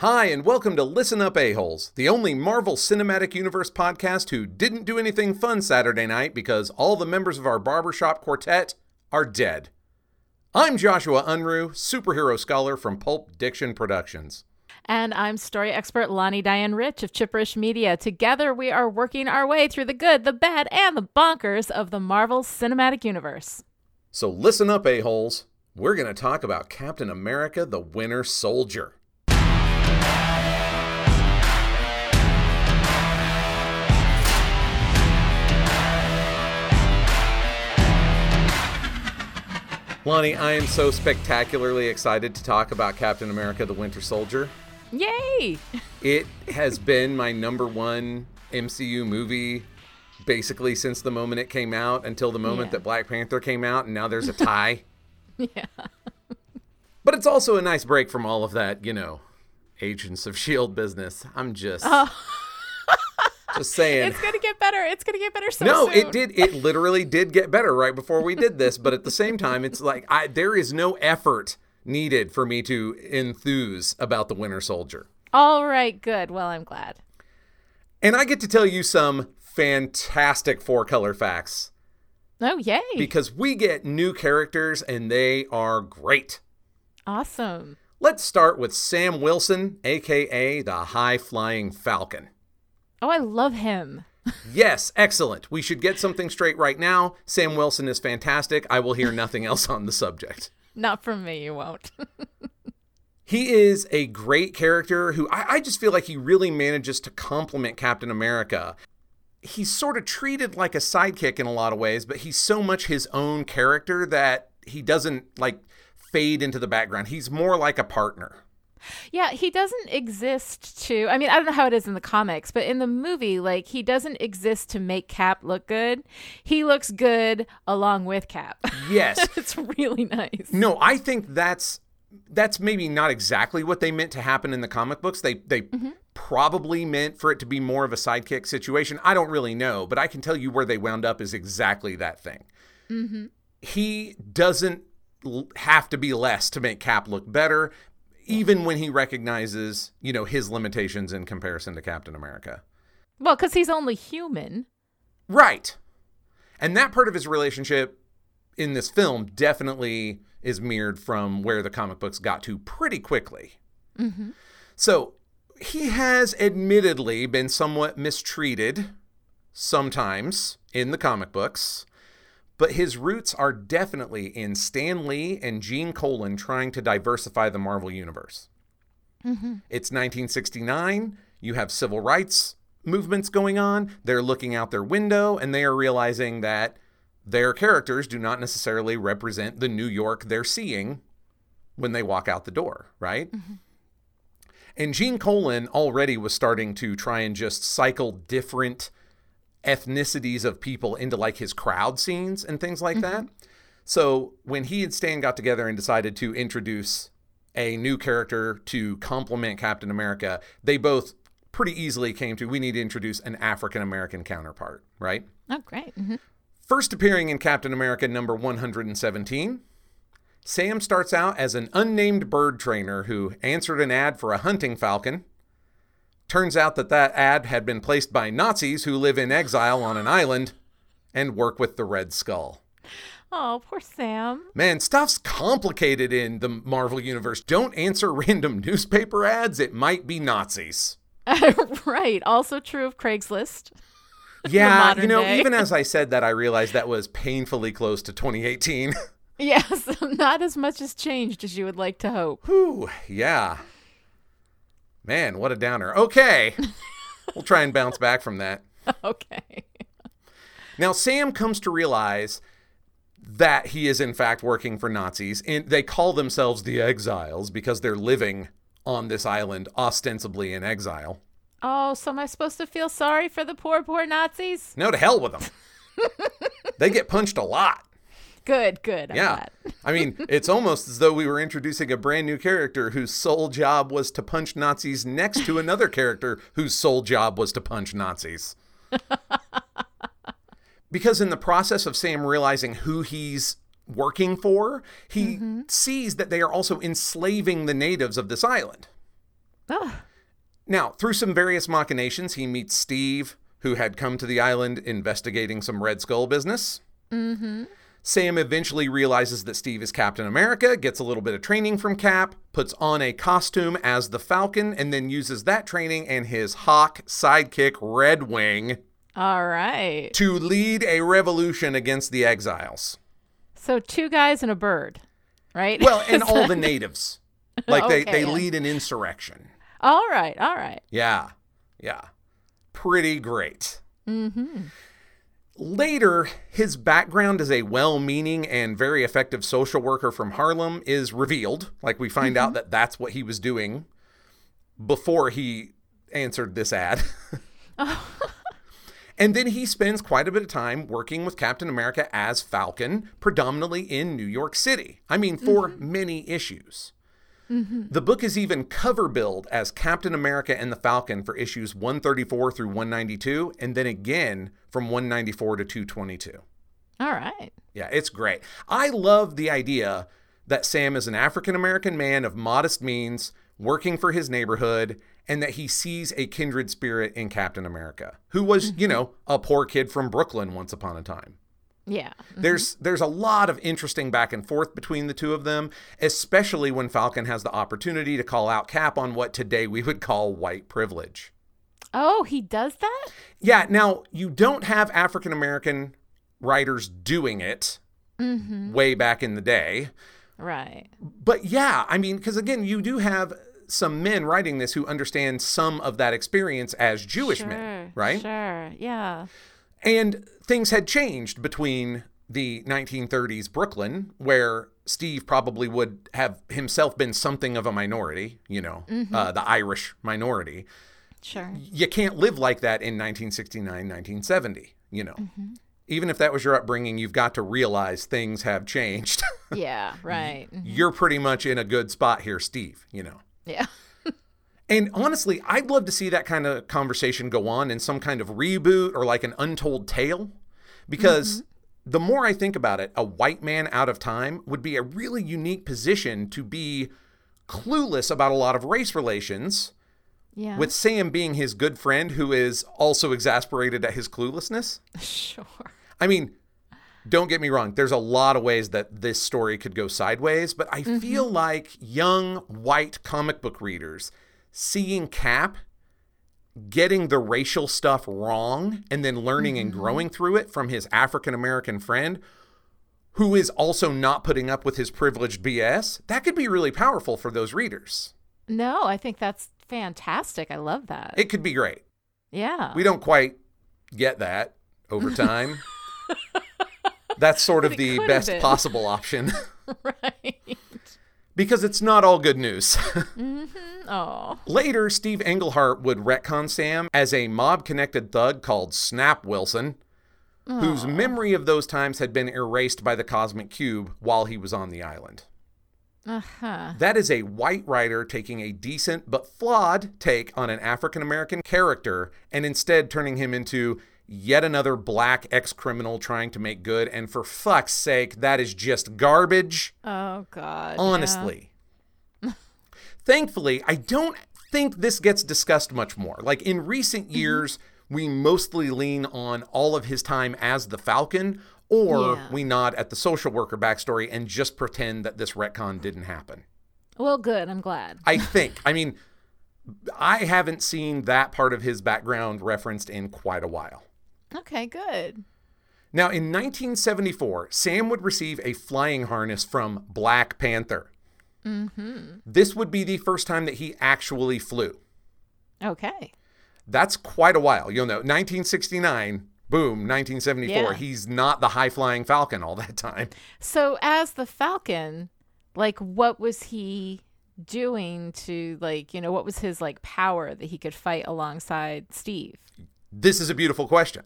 Hi, and welcome to Listen Up A-Holes, the only Marvel Cinematic Universe podcast who didn't do anything fun Saturday night because all the members of our barbershop quartet are dead. I'm Joshua Unruh, superhero scholar from Pulp Diction Productions. And I'm story expert Lonnie Diane Rich of Chipperish Media. Together, we are working our way through the good, the bad, and the bonkers of the Marvel Cinematic Universe. So listen up, A-Holes. We're going to talk about Captain America the Winter Soldier. Lonnie, I am so spectacularly excited to talk about Captain America the Winter Soldier. Yay! It has been my number one MCU movie basically since the moment it came out until the moment Yeah. that Black Panther came out, and now there's a tie. Yeah. but it's also a nice break from all of that, you know, Agents of S.H.I.E.L.D. Business. I'm just. Oh. Just saying. It's gonna get better. It's gonna get better so No, soon. it did. It literally did get better right before we did this. But at the same time, it's like I, there is no effort needed for me to enthuse about the Winter Soldier. All right, good. Well, I'm glad. And I get to tell you some fantastic four color facts Oh, yay! because we get new characters and they are great. awesome. Let's start with Sam Wilson, aka the High Flying Falcon. Oh, I love him. Yes, excellent. We should get something straight right now. Sam Wilson is fantastic. I will hear nothing else on the subject. Not from me, you won't. He is a great character who I, I just feel like he really manages to complement Captain America. He's sort of treated like a sidekick in a lot of ways, but he's so much his own character that he doesn't like fade into the background. He's more like a partner. Yeah, he doesn't exist to. I mean, I don't know how it is in the comics, but in the movie, like, he doesn't exist to make Cap look good. He looks good along with Cap. Yes. it's really nice. No, I think that's that's maybe not exactly what they meant to happen in the comic books. They they mm-hmm. probably meant for it to be more of a sidekick situation. I don't really know, but I can tell you where they wound up is exactly that thing. Mm-hmm. He doesn't have to be less to make Cap look better, even when he recognizes you know his limitations in comparison to Captain America. Well, because he's only human. Right. And that part of his relationship in this film definitely is mirrored from where the comic books got to pretty quickly. Mm-hmm. So he has admittedly been somewhat mistreated sometimes in the comic books, but his roots are definitely in Stan Lee and Gene Colan trying to diversify the Marvel Universe. Mm-hmm. It's 1969. You have civil rights movements going on. They're looking out their window and they are realizing that their characters do not necessarily represent the New York they're seeing when they walk out the door, right? Mm-hmm. And Gene Colan already was starting to try and just cycle different ethnicities of people into like his crowd scenes and things like that. So when he and Stan got together and decided to introduce a new character to complement Captain America, they both pretty easily came to we need to introduce an African American counterpart, right? Oh, great. hmm First appearing in Captain America number 117, Sam starts out as an unnamed bird trainer who answered an ad for a hunting falcon. Turns out that that ad had been placed by Nazis who live in exile on an island and work with the Red Skull. Oh, poor Sam. Man, stuff's complicated in the Marvel Universe. Don't answer random newspaper ads, it might be Nazis. right. Also true of Craigslist. Yeah, you know, day. even as I said that, I realized that was painfully close to 2018. Yes, not as much has changed as you would like to hope. Whew, yeah. Man, what a downer. Okay. we'll try and bounce back from that. okay. Now, Sam comes to realize that he is, in fact, working for Nazis, and they call themselves the Exiles because they're living on this island, ostensibly in exile. Oh, so am I supposed to feel sorry for the poor, poor Nazis? No, to hell with them. they get punched a lot. Good, good. I'm Yeah. I mean, it's almost as though we were introducing a brand new character whose sole job was to punch Nazis next to another character whose sole job was to punch Nazis. because in the process of Sam realizing who he's working for, he sees that they are also enslaving the natives of this island. Oh, Now, through some various machinations, he meets Steve, who had come to the island investigating some Red Skull business. Mm-hmm. Sam eventually realizes that Steve is Captain America, gets a little bit of training from Cap, puts on a costume as the Falcon, and then uses that training and his Hawk sidekick Red Wing All right. to lead a revolution against the exiles. So two guys and a bird, right? Well, and all the natives. Like they, Okay, they yeah. lead an insurrection. all right, all right. Yeah. Yeah. Pretty great. Mm-hmm. Later, his background as a well meaning and very effective social worker from Harlem is revealed. Like, we find out mm-hmm. that that's what he was doing before he answered this ad. and then he spends quite a bit of time working with Captain America as Falcon, predominantly in New York City. I mean, for mm-hmm. many issues. Mm-hmm. The book is even cover billed as Captain America and the Falcon for issues 134 through 192, and then again from 194 to 222. All right. Yeah, it's great. I love the idea that Sam is an African American man of modest means, working for his neighborhood, and that he sees a kindred spirit in Captain America, who was, you mm-hmm. know, a poor kid from Brooklyn once upon a time. Yeah. There's there's a lot of interesting back and forth between the two of them, especially when Falcon has the opportunity to call out Cap on what today we would call white privilege. Oh, he does that? Yeah, now you don't have African American writers doing it Mm-hmm. way back in the day. Right. But yeah, I mean, because again, you do have some men writing this who understand some of that experience as Jewish men, right? Sure. Yeah. And things had changed between the 1930s Brooklyn, where Steve probably would have himself been something of a minority, you know, uh, the Irish minority. Sure. You can't live like that in 1969, 1970, you know. Even if that was your upbringing, you've got to realize things have changed. Yeah. Right. Mhm. You're pretty much in a good spot here, Steve, you know. Yeah. And honestly, I'd love to see that kind of conversation go on in some kind of reboot or like an untold tale. Because mm-hmm. the more I think about it, a white man out of time would be a really unique position to be clueless about a lot of race relations, Yeah. with Sam being his good friend who is also exasperated at his cluelessness. sure. I mean, don't get me wrong, there's a lot of ways that this story could go sideways, but I mm-hmm. feel like young white comic book readers seeing Cap getting the racial stuff wrong and then learning and mm-hmm. growing through it from his African American friend who is also not putting up with his privileged BS, that could be really powerful for those readers. No, I think that's fantastic. I love that. It could be great. yeah. We don't quite get that over time. That's sort of the best possible option right. Because it's not all good news. Oh. Later, Steve Englehart would retcon Sam as a mob connected thug called Snap Wilson, whose memory of those times had been erased by the Cosmic Cube while he was on the island. Uh huh. That is a white writer taking a decent but flawed take on an African American character and instead turning him into yet another black ex criminal trying to make good. And for fuck's sake, that is just garbage. Oh God. yeah. honestly. Thankfully, I don't think this gets discussed much more. Like in recent mm-hmm. years, we mostly lean on all of his time as the Falcon, or Yeah. we nod at the social worker backstory and just pretend that this retcon didn't happen. Well, good. I'm glad. I think. I mean, I haven't seen that part of his background referenced in quite a while. Okay. Good. Now, in 1974, Sam would receive a flying harness from Black Panther. Mm-hmm. This would be the first time that he actually flew. Okay. That's quite a while. You'll know, 1969, boom, 1974. Yeah. He's not the high flying Falcon all that time. So as the Falcon, like, what was he doing to like, you know, what was his like power that he could fight alongside Steve? This is a beautiful question.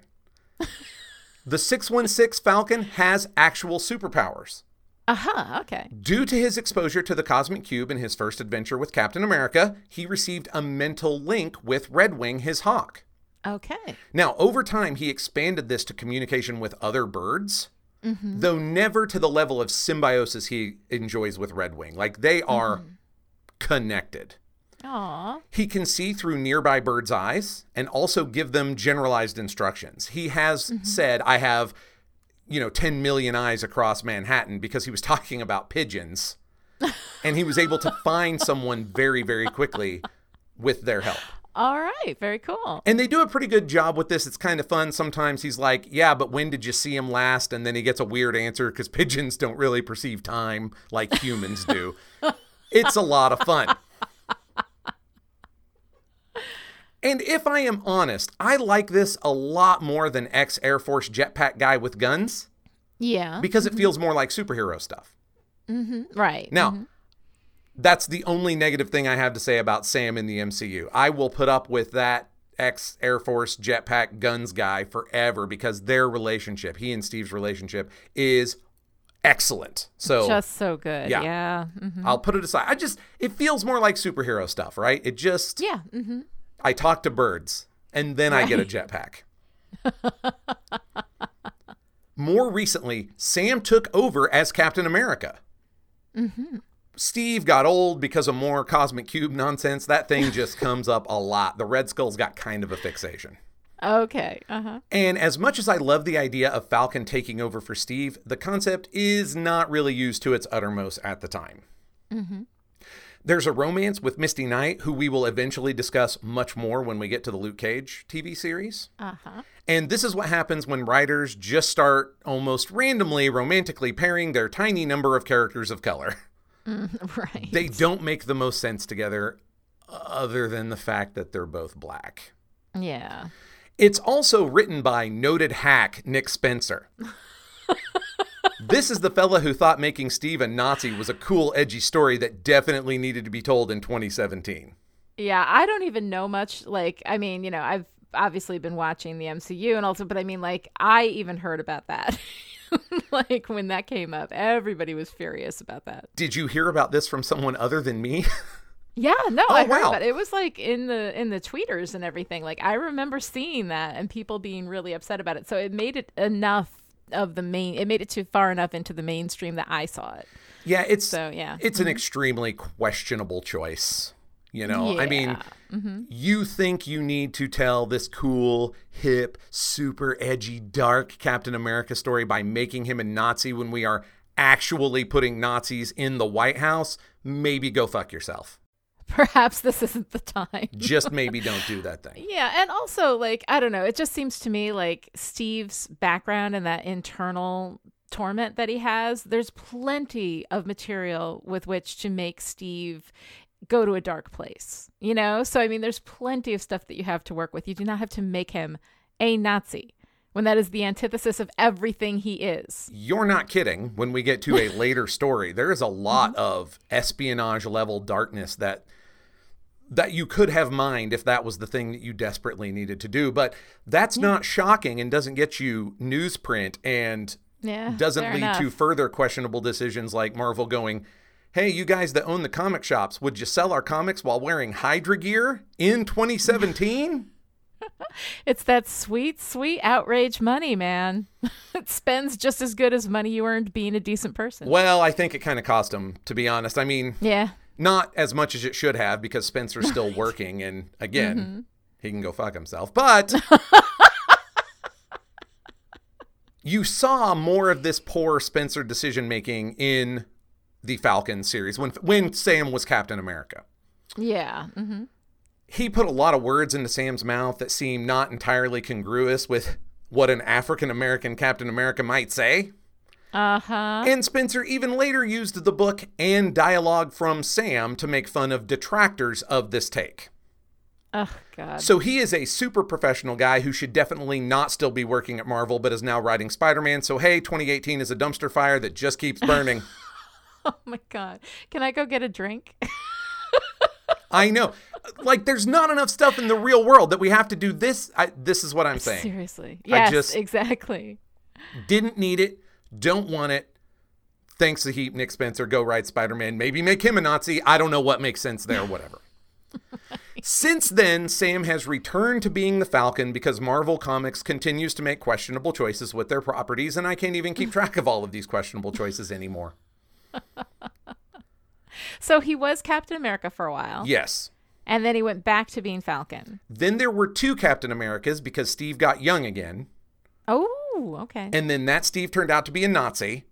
The 616 Falcon has actual superpowers. Uh huh. Okay. Due to his exposure to the Cosmic Cube in his first adventure with Captain America, he received a mental link with Red Wing, his hawk. Okay. Now, over time, he expanded this to communication with other birds, though never to the level of symbiosis he enjoys with Red Wing. Like they are connected. Aw. He can see through nearby birds' eyes and also give them generalized instructions. He has mm-hmm. said, I have, you know, 10 million eyes across Manhattan because he was talking about pigeons. and he was able to find someone very, very quickly with their help. All right. Very cool. And they do a pretty good job with this. It's kind of fun. Sometimes he's like, Yeah, but when did you see him last? And then he gets a weird answer because pigeons don't really perceive time like humans do. it's a lot of fun. And if I am honest, I like this a lot more than ex Air Force jetpack guy with guns Yeah. because it feels more like superhero stuff. right. Now, that's the only negative thing I have to say about Sam in the MCU. I will put up with that ex Air Force jetpack guns guy forever because their relationship, he and Steve's relationship, is excellent. So Just so good. Yeah. Yeah. Mhm. I'll put it aside. I just, it feels more like superhero stuff, right? It just, Yeah. hmm I talk to birds and then I get a jetpack. More recently, Sam took over as Captain America. Steve got old because of more Cosmic Cube nonsense. That thing just comes up a lot. The Red Skull's got kind of a fixation. Okay. Uh huh. And as much as I love the idea of Falcon taking over for Steve, the concept is not really used to its uttermost at the time. There's a romance with Misty Knight, who we will eventually discuss much more when we get to the Luke Cage TV series. Uh huh. And this is what happens when writers just start almost randomly romantically pairing their tiny number of characters of color. Right. They don't make the most sense together, other than the fact that they're both black. yeah. It's also written by noted hack Nick Spencer. this is the fella who thought making Steve a Nazi was a cool, edgy story that definitely needed to be told in 2017. Yeah. I don't even know much. Like, I mean, you know, I've obviously been watching the MCU and also, but I mean, like, I even heard about that. like when that came up, everybody was furious about that. Did you hear about this from someone other than me? Yeah, no, oh, I heard wow. about it. It was like in the in the tweeters and everything. Like I remember seeing that and people being really upset about it. So it made it enough of the main. It made it too far enough into the mainstream that I saw it. yeah, it's So yeah, it's an mm-hmm. extremely questionable choice. You know, I mean, Yeah. Mm-hmm. you think you need to tell this cool, hip, super edgy, dark Captain America story by making him a Nazi when we are actually putting Nazis in the White House? Maybe go fuck yourself. Perhaps this isn't the time. Just maybe don't do that thing. Yeah, and also like I don't know, it just seems to me like Steve's background and that internal torment that he has, there's plenty of material with which to make Steve go to a dark place. You know? So I mean there's plenty of stuff that you have to work with. You do not have to make him a Nazi when that is the antithesis of everything he is. You're not kidding. When we get to a later story, there is a lot mm-hmm. of espionage level darkness that that you could have mined if that was the thing that you desperately needed to do. But that's not shocking and doesn't get you newsprint and Yeah. doesn't lead enough. to further questionable decisions like Marvel going, Hey, you guys that own the comic shops, would you sell our comics while wearing Hydra gear in 2017? It's that sweet, sweet outrage money, man. it spends just as good as money you earned being a decent person. well, I think it kind of cost him, to be honest. I mean, Yeah. Not as much as it should have because Spencer's still working and again, he can go fuck himself. But you saw more of this poor Spencer decision making in the Falcon series when when Sam was Captain America. Yeah. hmm He put a lot of words into Sam's mouth that seemed not entirely congruous with what an African American Captain America might say. Uh huh. And Spencer even later used the book and dialogue from Sam to make fun of detractors of this take. Oh God. So he is a super professional guy who should definitely not still be working at Marvel, but is now writing Spider Man. So, hey, 2018 is a dumpster fire that just keeps burning. oh my God. Can I go get a drink? I know. Like, there's not enough stuff in the real world that we have to do this. I, this is what I'm saying. Seriously. I Yes. just- exactly. Didn't need it. Don't want it. Thanks a heap, Nick Spencer. Go write Spider Man. Maybe make him a Nazi. I don't know what makes sense there, whatever. Since then, Sam has returned to being the Falcon because Marvel Comics continues to make questionable choices with their properties, and I can't even keep track of all of these questionable choices anymore. So he was Captain America for a while. Yes. And then he went back to being Falcon. Then there were two Captain Americas because Steve got young again. Oh, okay. And then that Steve turned out to be a Nazi.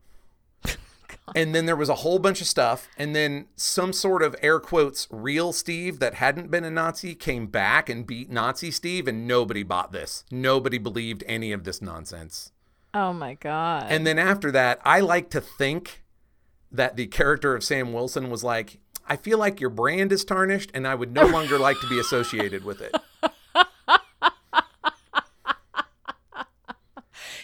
and then there was a whole bunch of stuff. And then some sort of air quotes real Steve that hadn't been a Nazi came back and beat Nazi Steve. And nobody bought this. Nobody believed any of this nonsense. oh my god. And then after that, I like to think that the character of Sam Wilson was like, I feel like your brand is tarnished and I would no longer like to be associated with it.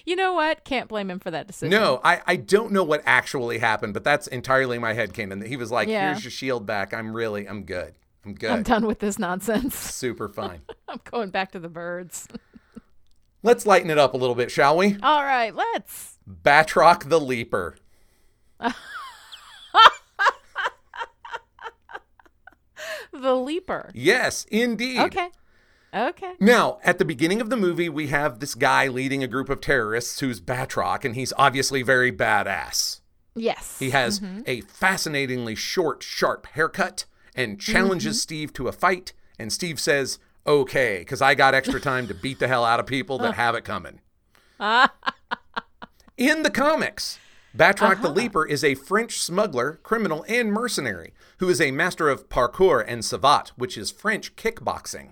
you know what? Can't blame him for that decision. No, I, I don't know what actually happened, but that's entirely my headcanon. That he was like, Yeah. here's your shield back. I'm really, I'm good. I'm good. I'm done with this nonsense. Super fine. I'm going back to the birds. Let's lighten it up a little bit, shall we? All right, let's. Batroc the Leaper. The Leaper. Yes, indeed. Okay. Okay. Now, at the beginning of the movie, we have this guy leading a group of terrorists who's Batroc, and he's obviously very badass. Yes. He has mm-hmm. a fascinatingly short, sharp haircut and challenges mm-hmm. Steve to a fight. And Steve says, okay, because I got extra time to beat the hell out of people that have it coming. In the comics, Batroc the uh-huh. Leaper is a French smuggler, criminal, and mercenary who is a master of parkour and savate, which is French kickboxing.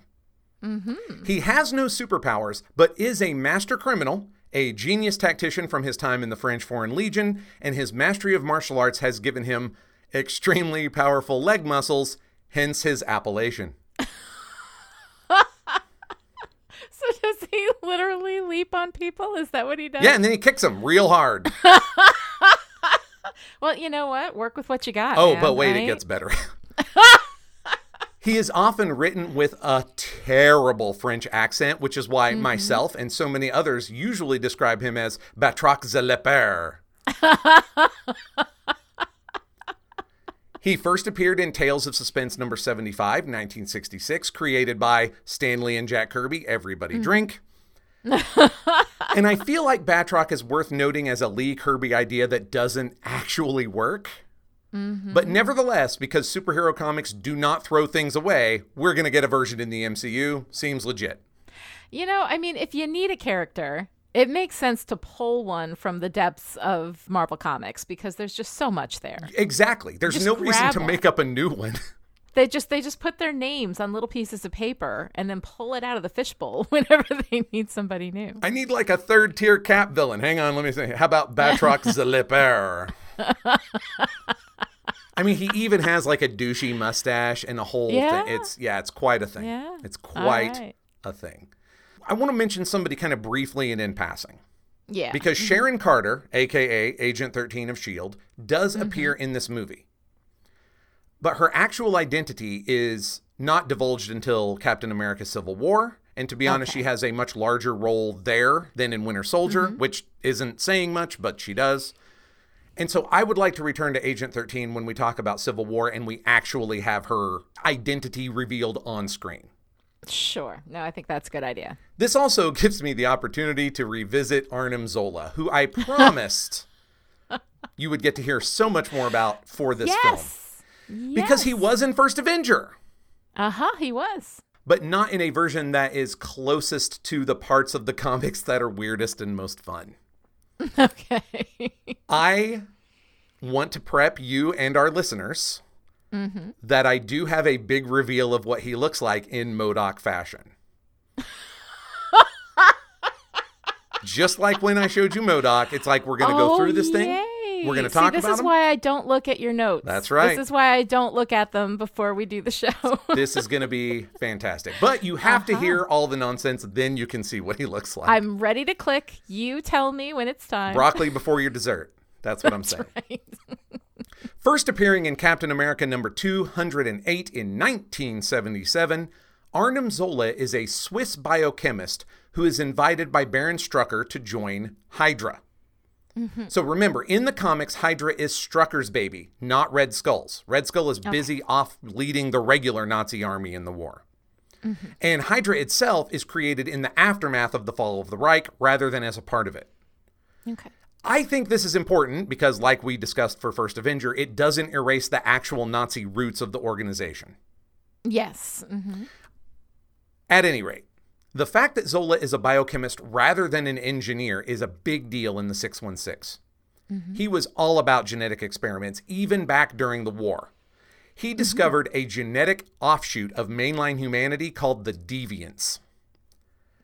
Mm-hmm. He has no superpowers, but is a master criminal, a genius tactician from his time in the French Foreign Legion, and his mastery of martial arts has given him extremely powerful leg muscles, hence his appellation. So does he literally leap on people? Is that what he does? Yeah, and then he kicks them real hard. Well, you know what? Work with what you got. Oh, man, but wait, it gets better. he is often written with a terrible French accent, which is why mm-hmm. myself and so many others usually describe him as Batroc the Leper. he first appeared in Tales of Suspense number 75, 1966, created by Stan Lee and Jack Kirby. Everybody mm-hmm. drink. and I feel like Batroc is worth noting as a Lee Kirby idea that doesn't actually work. Mm-hmm. But nevertheless, because superhero comics do not throw things away, we're going to get a version in the MCU. Seems legit. You know, I mean, if you need a character, it makes sense to pull one from the depths of Marvel Comics because there's just so much there. Exactly. There's Just no reason to make up a new one. They just they just put their names on little pieces of paper and then pull it out of the fishbowl whenever they need somebody new. I need like a third tier cap villain. Hang on, let me say. How about Batroc the Leper? I mean, he even has like a douchey mustache and a whole Yeah. thing. It's yeah, it's quite a thing. Yeah. It's quite right. a thing. I want to mention somebody kind of briefly and in passing. Yeah. Because mm-hmm. Sharon Carter, aka Agent 13 of S.H.I.E.L.D., does mm-hmm. appear in this movie. But her actual identity is not divulged until Captain America Civil War. And to be honest, she has a much larger role there than in Winter Soldier, mm-hmm. which isn't saying much, but she does. And so I would like to return to Agent 13 when we talk about Civil War and we actually have her identity revealed on screen. Sure. No, I think that's a good idea. This also gives me the opportunity to revisit Arnim Zola, who I promised you would get to hear so much more about for this film. Yes. Because he was in First Avenger, Uh huh. He was. but not in a version that is closest to the parts of the comics that are weirdest and most fun. Okay. I want to prep you and our listeners mm-hmm. that I do have a big reveal of what he looks like in MODOK fashion. Just like when I showed you MODOK, it's like we're going to go Oh, through this thing. We're gonna See, talk this about is 'em? why I don't look at your notes. That's right. This is why I don't look at them before we do the show. This is going to be fantastic. But you have to uh-huh. hear all the nonsense, then you can see what he looks like. I'm ready to click. You tell me when it's time. Broccoli before your dessert. That's what I'm saying. Right. First appearing in Captain America number 208 in 1977, Arnim Zola is a Swiss biochemist who is invited by Baron Strucker to join Hydra. So remember, in the comics, Hydra is Strucker's baby, not Red Skull's. Red Skull is busy off leading the regular Nazi army in the war. And Hydra itself is created in the aftermath of the fall of the Reich rather than as a part of it. Okay. I think this is important because, like we discussed for First Avenger, it doesn't erase the actual Nazi roots of the organization. Yes. hmm At any rate, the fact that Zola is a biochemist rather than an engineer is a big deal in the 616. Mm-hmm. He was all about genetic experiments, even back during the war. He mm-hmm. discovered a genetic offshoot of mainline humanity called the deviants.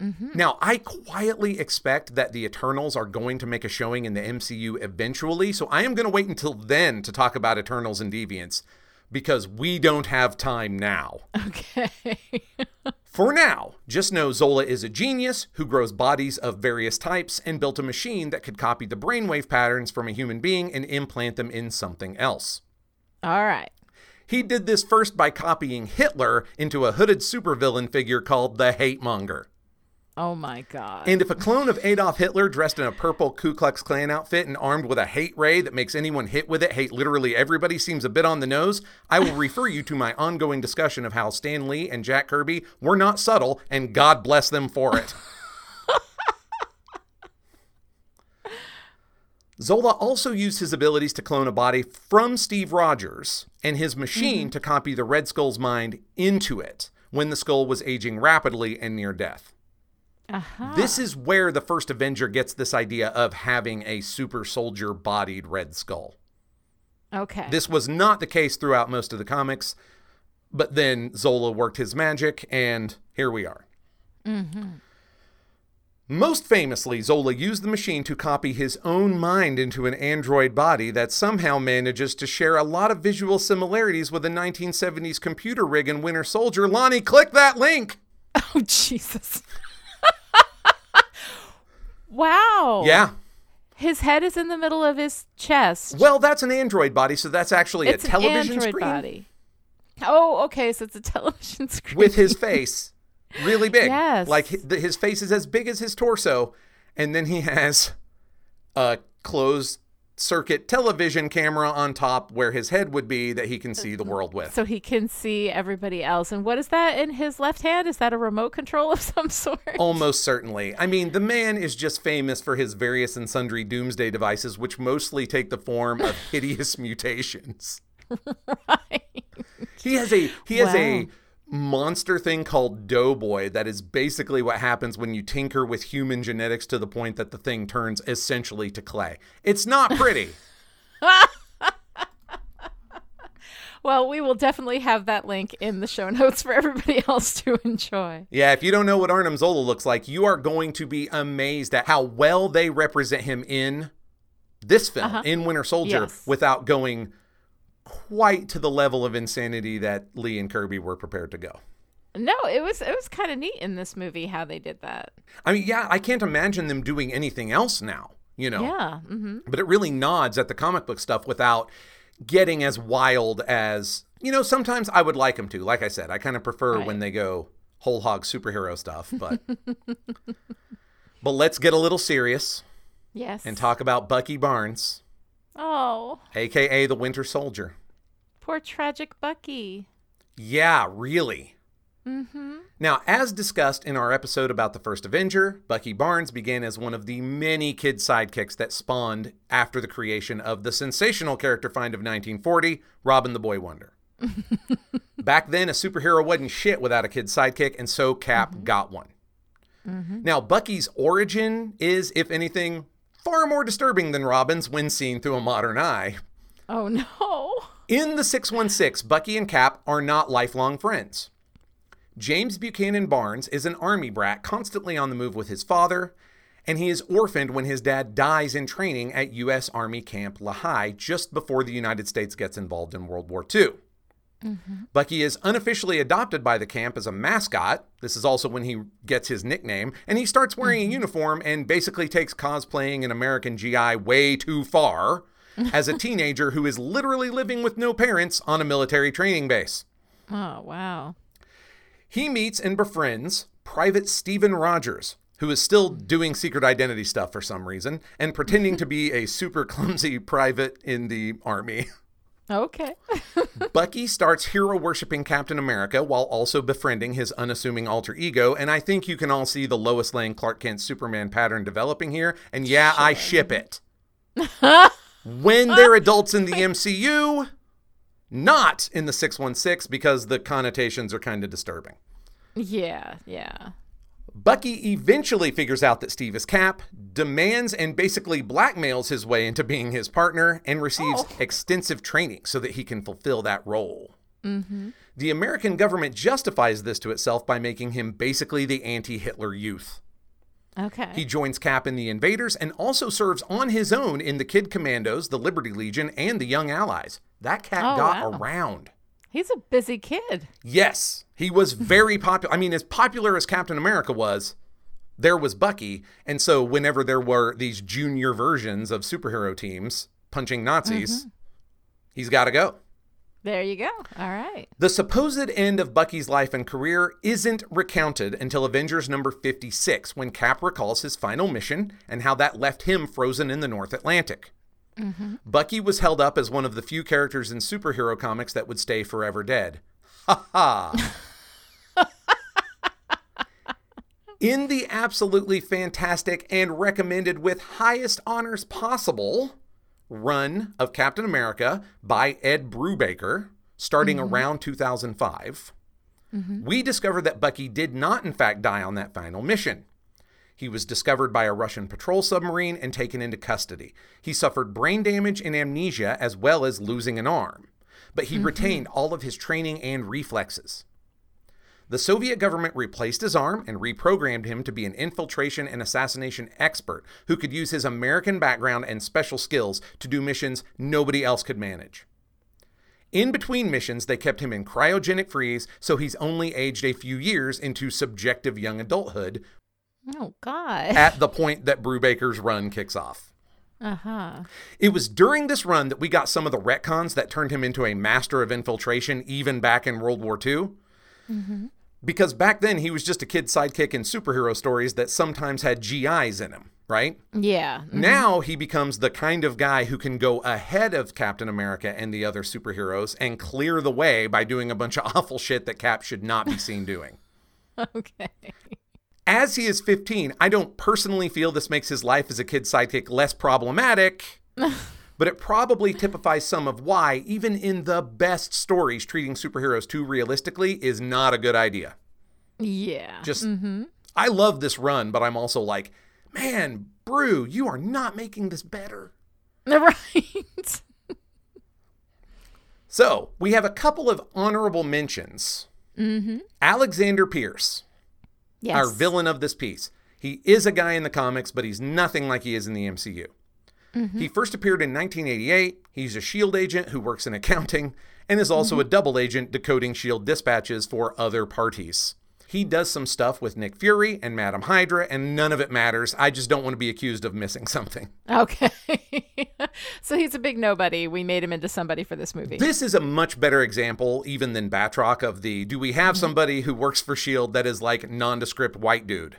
Mm-hmm. Now, I quietly expect that the Eternals are going to make a showing in the MCU eventually, so I am going to wait until then to talk about Eternals and Deviants because we don't have time now. Okay. For now, just know Zola is a genius who grows bodies of various types and built a machine that could copy the brainwave patterns from a human being and implant them in something else. All right. He did this first by copying Hitler into a hooded supervillain figure called the Hate Monger. Oh my God. And if a clone of Adolf Hitler dressed in a purple Ku Klux Klan outfit and armed with a hate ray that makes anyone hit with it hate literally everybody seems a bit on the nose, I will refer you to my ongoing discussion of how Stan Lee and Jack Kirby were not subtle, and God bless them for it. Zola also used his abilities to clone a body from Steve Rogers and his machine mm-hmm. to copy the Red Skull's mind into it when the skull was aging rapidly and near death. Uh-huh. This is where the first Avenger gets this idea of having a super soldier bodied Red Skull. okay. This was not the case throughout most of the comics, but then Zola worked his magic, and here we are. Mm-hmm. Most famously, Zola used the machine to copy his own mind into an android body that somehow manages to share a lot of visual similarities with a 1970s computer rig and Winter Soldier. Lonnie, click that link! oh Jesus. Wow. Yeah. His head is in the middle of his chest. Well, that's an android body, so that's actually it's a television an android screen body. Oh, okay. So it's a television screen with his face really big. Yes. Like his face is as big as his torso, and then he has a closed circuit television camera on top where his head would be that he can see the mm-hmm. world with. so he can see everybody else. And what is that in his left hand? Is that a remote control of some sort? Almost certainly. I mean, the man is just famous for his various and sundry doomsday devices, which mostly take the form of hideous mutations. right. He has a he has a Wow. Monster thing called Doughboy that is basically what happens when you tinker with human genetics to the point that the thing turns essentially to clay. It's not pretty. Well, we will definitely have that link in the show notes for everybody else to enjoy. yeah, if you don't know what Arnim Zola looks like, you are going to be amazed at how well they represent him in this film, uh-huh. in Winter Soldier, Yes. without going quite to the level of insanity that Lee and Kirby were prepared to go. No, it was it was kind of neat in this movie how they did that. I mean, yeah, I can't imagine them doing anything else now, you know. Yeah. hmm but it really nods at the comic book stuff without getting as wild as you know sometimes i would like them to like i said i kind of prefer Right. when they go whole hog superhero stuff but but let's get a little serious Yes. and talk about bucky barnes oh, aka the winter soldier poor tragic Bucky. yeah really Mm-hmm. Now, as discussed in our episode about the first Avenger, Bucky Barnes began as one of the many kid sidekicks that spawned after the creation of the sensational character find of 1940, Robin the Boy Wonder. Back then, a superhero wasn't shit without a kid sidekick, and so Cap got one. Now, Bucky's origin is, if anything, far more disturbing than Robin's when seen through a modern eye. Oh no. In the 616, Bucky and Cap are not lifelong friends. James Buchanan Barnes is an army brat constantly on the move with his father, and he is orphaned when his dad dies in training at U.S. Army Camp Lehigh just before the United States gets involved in World War II. Mm-hmm. Bucky is unofficially adopted by the camp as a mascot. This is also when he gets his nickname, and he starts wearing a mm-hmm. uniform and basically takes cosplaying an American GI way too far as a teenager who is literally living with no parents on a military training base. Oh wow. He meets and befriends Private Stephen Rogers, who is still doing secret identity stuff for some reason and pretending to be a super clumsy private in the army. Okay. Bucky starts hero worshiping Captain America while also befriending his unassuming alter ego, and I think you can all see the Lois Lane Clark Kent Superman pattern developing here. And yeah, I ship it. when they're adults in the MCU, not in the 616 because the connotations are kind of disturbing. Yeah, yeah. Bucky eventually figures out that Steve is Cap, demands and basically blackmails his way into being his partner, and receives Oh. extensive training so that he can fulfill that role. Mm-hmm. The American government justifies this to itself by making him basically the anti Hitler youth. Okay. He joins Cap in the Invaders and also serves on his own in the Kid Commandos, the Liberty Legion, and the Young Allies. That cat Oh, got wow. around. He's a busy kid. Yes, he was very popular. I mean, as popular as Captain America was, there was Bucky. And so, whenever there were these junior versions of superhero teams punching Nazis, mm-hmm. he's got to go. There you go. All right. The supposed end of Bucky's life and career isn't recounted until Avengers number 56, when Cap recalls his final mission and how that left him frozen in the North Atlantic. Mm-hmm. Bucky was held up as one of the few characters in superhero comics that would stay forever dead. Ha ha! in the absolutely fantastic and recommended with highest honors possible run of Captain America by Ed Brubaker, starting mm-hmm. around 2005, mm-hmm. we discovered that Bucky did not, in fact, die on that final mission. He was discovered by a Russian patrol submarine and taken into custody. He suffered brain damage and amnesia as well as losing an arm, but he mm-hmm. retained all of his training and reflexes. The Soviet government replaced his arm and reprogrammed him to be an infiltration and assassination expert who could use his American background and special skills to do missions nobody else could manage. In between missions, they kept him in cryogenic freeze, so he's only aged a few years into subjective young adulthood Oh God. at the point that Brubaker's run kicks off. Uh huh. It was during this run that we got some of the retcons that turned him into a master of infiltration, even back in World War II. Because back then he was just a kid sidekick in superhero stories that sometimes had GIs in him, right? Yeah. Mm-hmm. Now he becomes the kind of guy who can go ahead of Captain America and the other superheroes and clear the way by doing a bunch of awful shit that Cap should not be seen doing. Okay. As he is 15, I don't personally feel this makes his life as a kid sidekick less problematic, but it probably typifies some of why, even in the best stories, treating superheroes too realistically is not a good idea. Yeah. Just, I love this run, but I'm also like, man, Brew, you are not making this better. right. So we have a couple of honorable mentions. Mm-hmm. Alexander Pierce, yes. our villain of this piece. He is a guy in the comics, but he's nothing like he is in the MCU. Mm-hmm. He first appeared in 1988. He's a SHIELD agent who works in accounting and is also mm-hmm. a double agent decoding SHIELD dispatches for other parties. He does some stuff with Nick Fury and Madam Hydra, and none of it matters. I just don't want to be accused of missing something. Okay. so he's a big nobody. We made him into somebody for this movie. This is a much better example, even than Batroc, of the do we have mm-hmm. somebody who works for SHIELD that is like nondescript white dude?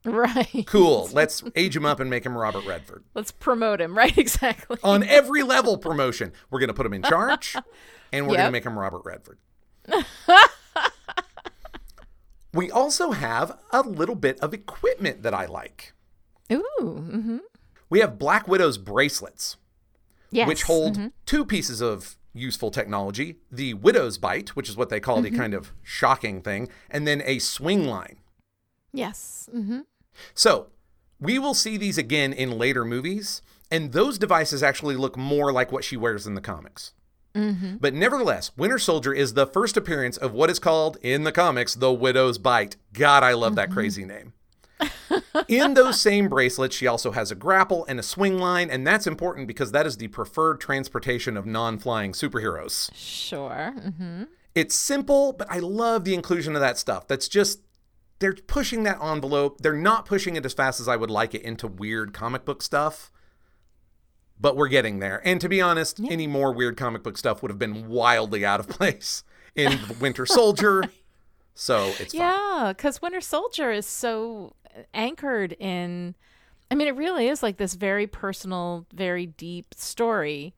right. Cool. Let's age him up and make him Robert Redford. Let's promote him. Right. Exactly. On every level promotion, we're going to put him in charge and we're going to make him Robert Redford. we also have a little bit of equipment that I like. Ooh. Mm-hmm. We have Black Widow's bracelets, Yes. which hold two pieces of useful technology the Widow's Bite, which is what they call the kind of shocking thing, and then a swing line. Yes. Mm-hmm. So we will see these again in later movies, and those devices actually look more like what she wears in the comics. But nevertheless, Winter Soldier is the first appearance of what is called in the comics the Widow's Bite. God, I love that crazy name. in those same bracelets, she also has a grapple and a swing line, and that's important because that is the preferred transportation of non flying superheroes. Sure. Mm-hmm. It's simple, but I love the inclusion of that stuff. That's just they're pushing that envelope. They're not pushing it as fast as I would like it into weird comic book stuff. But we're getting there. And to be honest, any more weird comic book stuff would have been wildly out of place in Winter Soldier. So it's. Yeah, because Winter Soldier is so anchored in. I mean, it really is like this very personal, very deep story.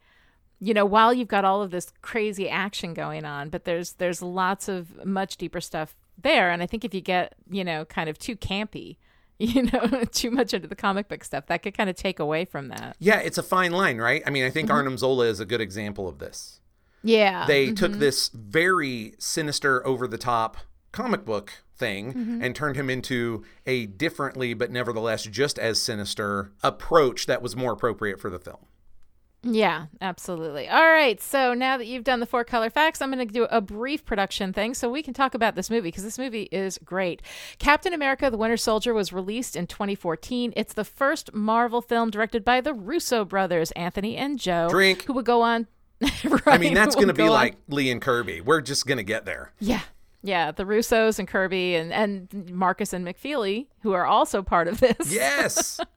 You know, while you've got all of this crazy action going on, but there's there's lots of much deeper stuff there. And I think if you get you know kind of too campy, you know, too much into the comic book stuff, that could kind of take away from that. Yeah, it's a fine line, right? I mean, I think Arnim Zola is a good example of this. Yeah. They mm-hmm. took this very sinister, over the top comic book thing Mm-hmm. and turned him into a differently, but nevertheless just as sinister approach that was more appropriate for the film. Yeah, absolutely. All right. So now that you've done the four color facts, I'm going to do a brief production thing so we can talk about this movie because this movie is great. Captain America the Winter Soldier was released in 2014. It's the first Marvel film directed by the Russo brothers, Anthony and Joe, Drink. who would go on. right, I mean, that's going to be on- like Lee and Kirby. We're just going to get there. Yeah. Yeah, the Russos and Kirby and, and Marcus and McFeely, who are also part of this. Yes.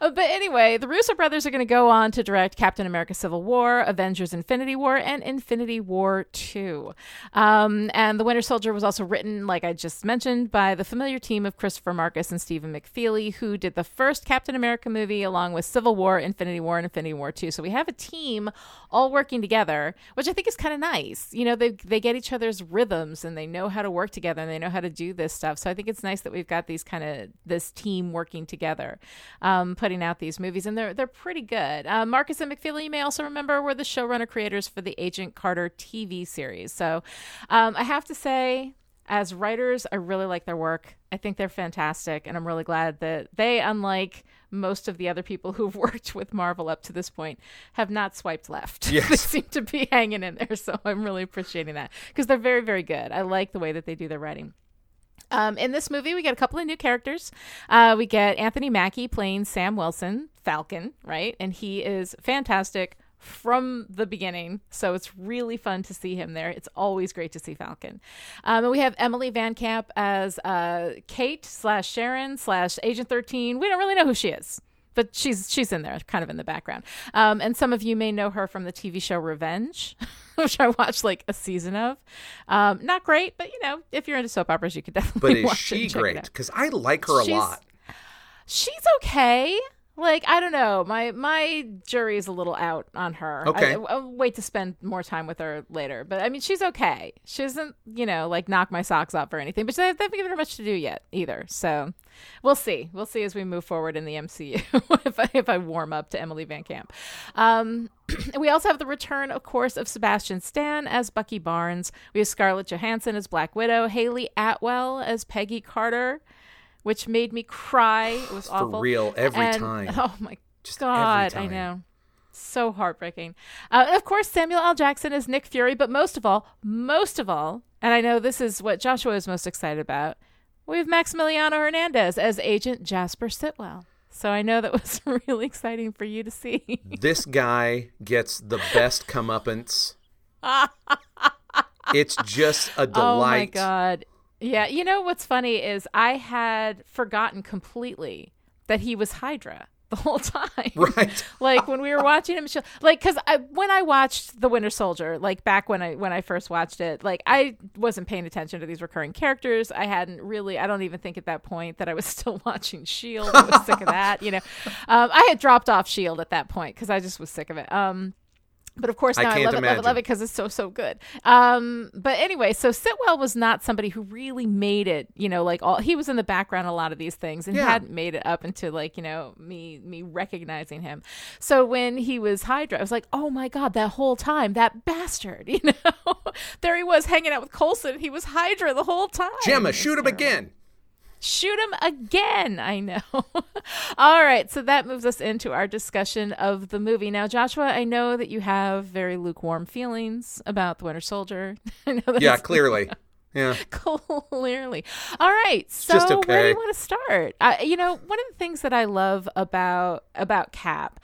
Uh, but anyway, the Russo brothers are going to go on to direct Captain America Civil War, Avengers Infinity War, and Infinity War 2. Um, and The Winter Soldier was also written, like I just mentioned, by the familiar team of Christopher Marcus and Stephen McFeely, who did the first Captain America movie along with Civil War, Infinity War, and Infinity War 2. So we have a team all working together, which I think is kind of nice. You know, they, they get each other's rhythms and they know how to work together and they know how to do this stuff. So I think it's nice that we've got these kind of this team working together um, putting out these movies, and they're they're pretty good. Uh, Marcus and McFeely, you may also remember, were the showrunner creators for the Agent Carter TV series. So um, I have to say, as writers, I really like their work. I think they're fantastic, and I'm really glad that they, unlike most of the other people who've worked with Marvel up to this point, have not swiped left. Yes. they seem to be hanging in there, so I'm really appreciating that because they're very, very good. I like the way that they do their writing. Um, in this movie, we get a couple of new characters. Uh, we get Anthony Mackie playing Sam Wilson, Falcon, right? And he is fantastic from the beginning. So it's really fun to see him there. It's always great to see Falcon. Um, and we have Emily Van Camp as uh, Kate slash Sharon slash Agent 13. We don't really know who she is. But she's she's in there, kind of in the background. Um, and some of you may know her from the TV show Revenge, which I watched like a season of. Um, not great, but you know, if you're into soap operas, you could definitely. But is watch it she great? Because I like her a She's- lot. She's okay. Like I don't know, my my jury's a little out on her. Okay. I, I'll wait to spend more time with her later. But I mean, she's okay. She doesn't, you know, like knock my socks off or anything. But they they haven't given her much to do yet either. So we'll see. We'll see as we move forward in the MCU if I if I warm up to Emily Van Camp. Um, we also have the return, of course, of Sebastian Stan as Bucky Barnes. We have Scarlett Johansson as Black Widow, Hayley Atwell as Peggy Carter, which made me cry. It was For awful. real, every And- time. Oh my Just God, I know. So heartbreaking. Uh, of course, Samuel L. Jackson is Nick Fury, but most of all, most of all, and I know this is what Joshua is most excited about, we have Maximiliano Hernandez as Agent Jasper Sitwell. So I know that was really exciting for you to see. This guy gets the best comeuppance. it's just a delight. Oh my god. Yeah, you know what's funny is I had forgotten completely that he was Hydra the whole time. Right. like when we were watching him show, like cuz I when I watched The Winter Soldier, like back when I when I first watched it, like I wasn't paying attention to these recurring characters. I hadn't really I don't even think at that point that I was still watching Shield. I was sick of that, you know. Um, I had dropped off Shield at that point cuz I just was sick of it. Um but of course now I, can't love it, love it, love it because it's so so good. Um, but anyway, so Sitwell was not somebody who really made it. You know, like all he was in the background a lot of these things, and Yeah. he hadn't made it up into like you know me me recognizing him. So when he was Hydra, I was like, oh my god, that whole time, that bastard. You know, there he was hanging out with Coulson. He was Hydra the whole time. Jemma, shoot him again. Shoot him again. I know. All right. So that moves us into our discussion of the movie. Now, Joshua, I know that you have very lukewarm feelings about the Winter Soldier. I know Yeah, clearly. Yeah. clearly. All right. So just where do you want to start? Uh, you know, one of the things that I love about about Cap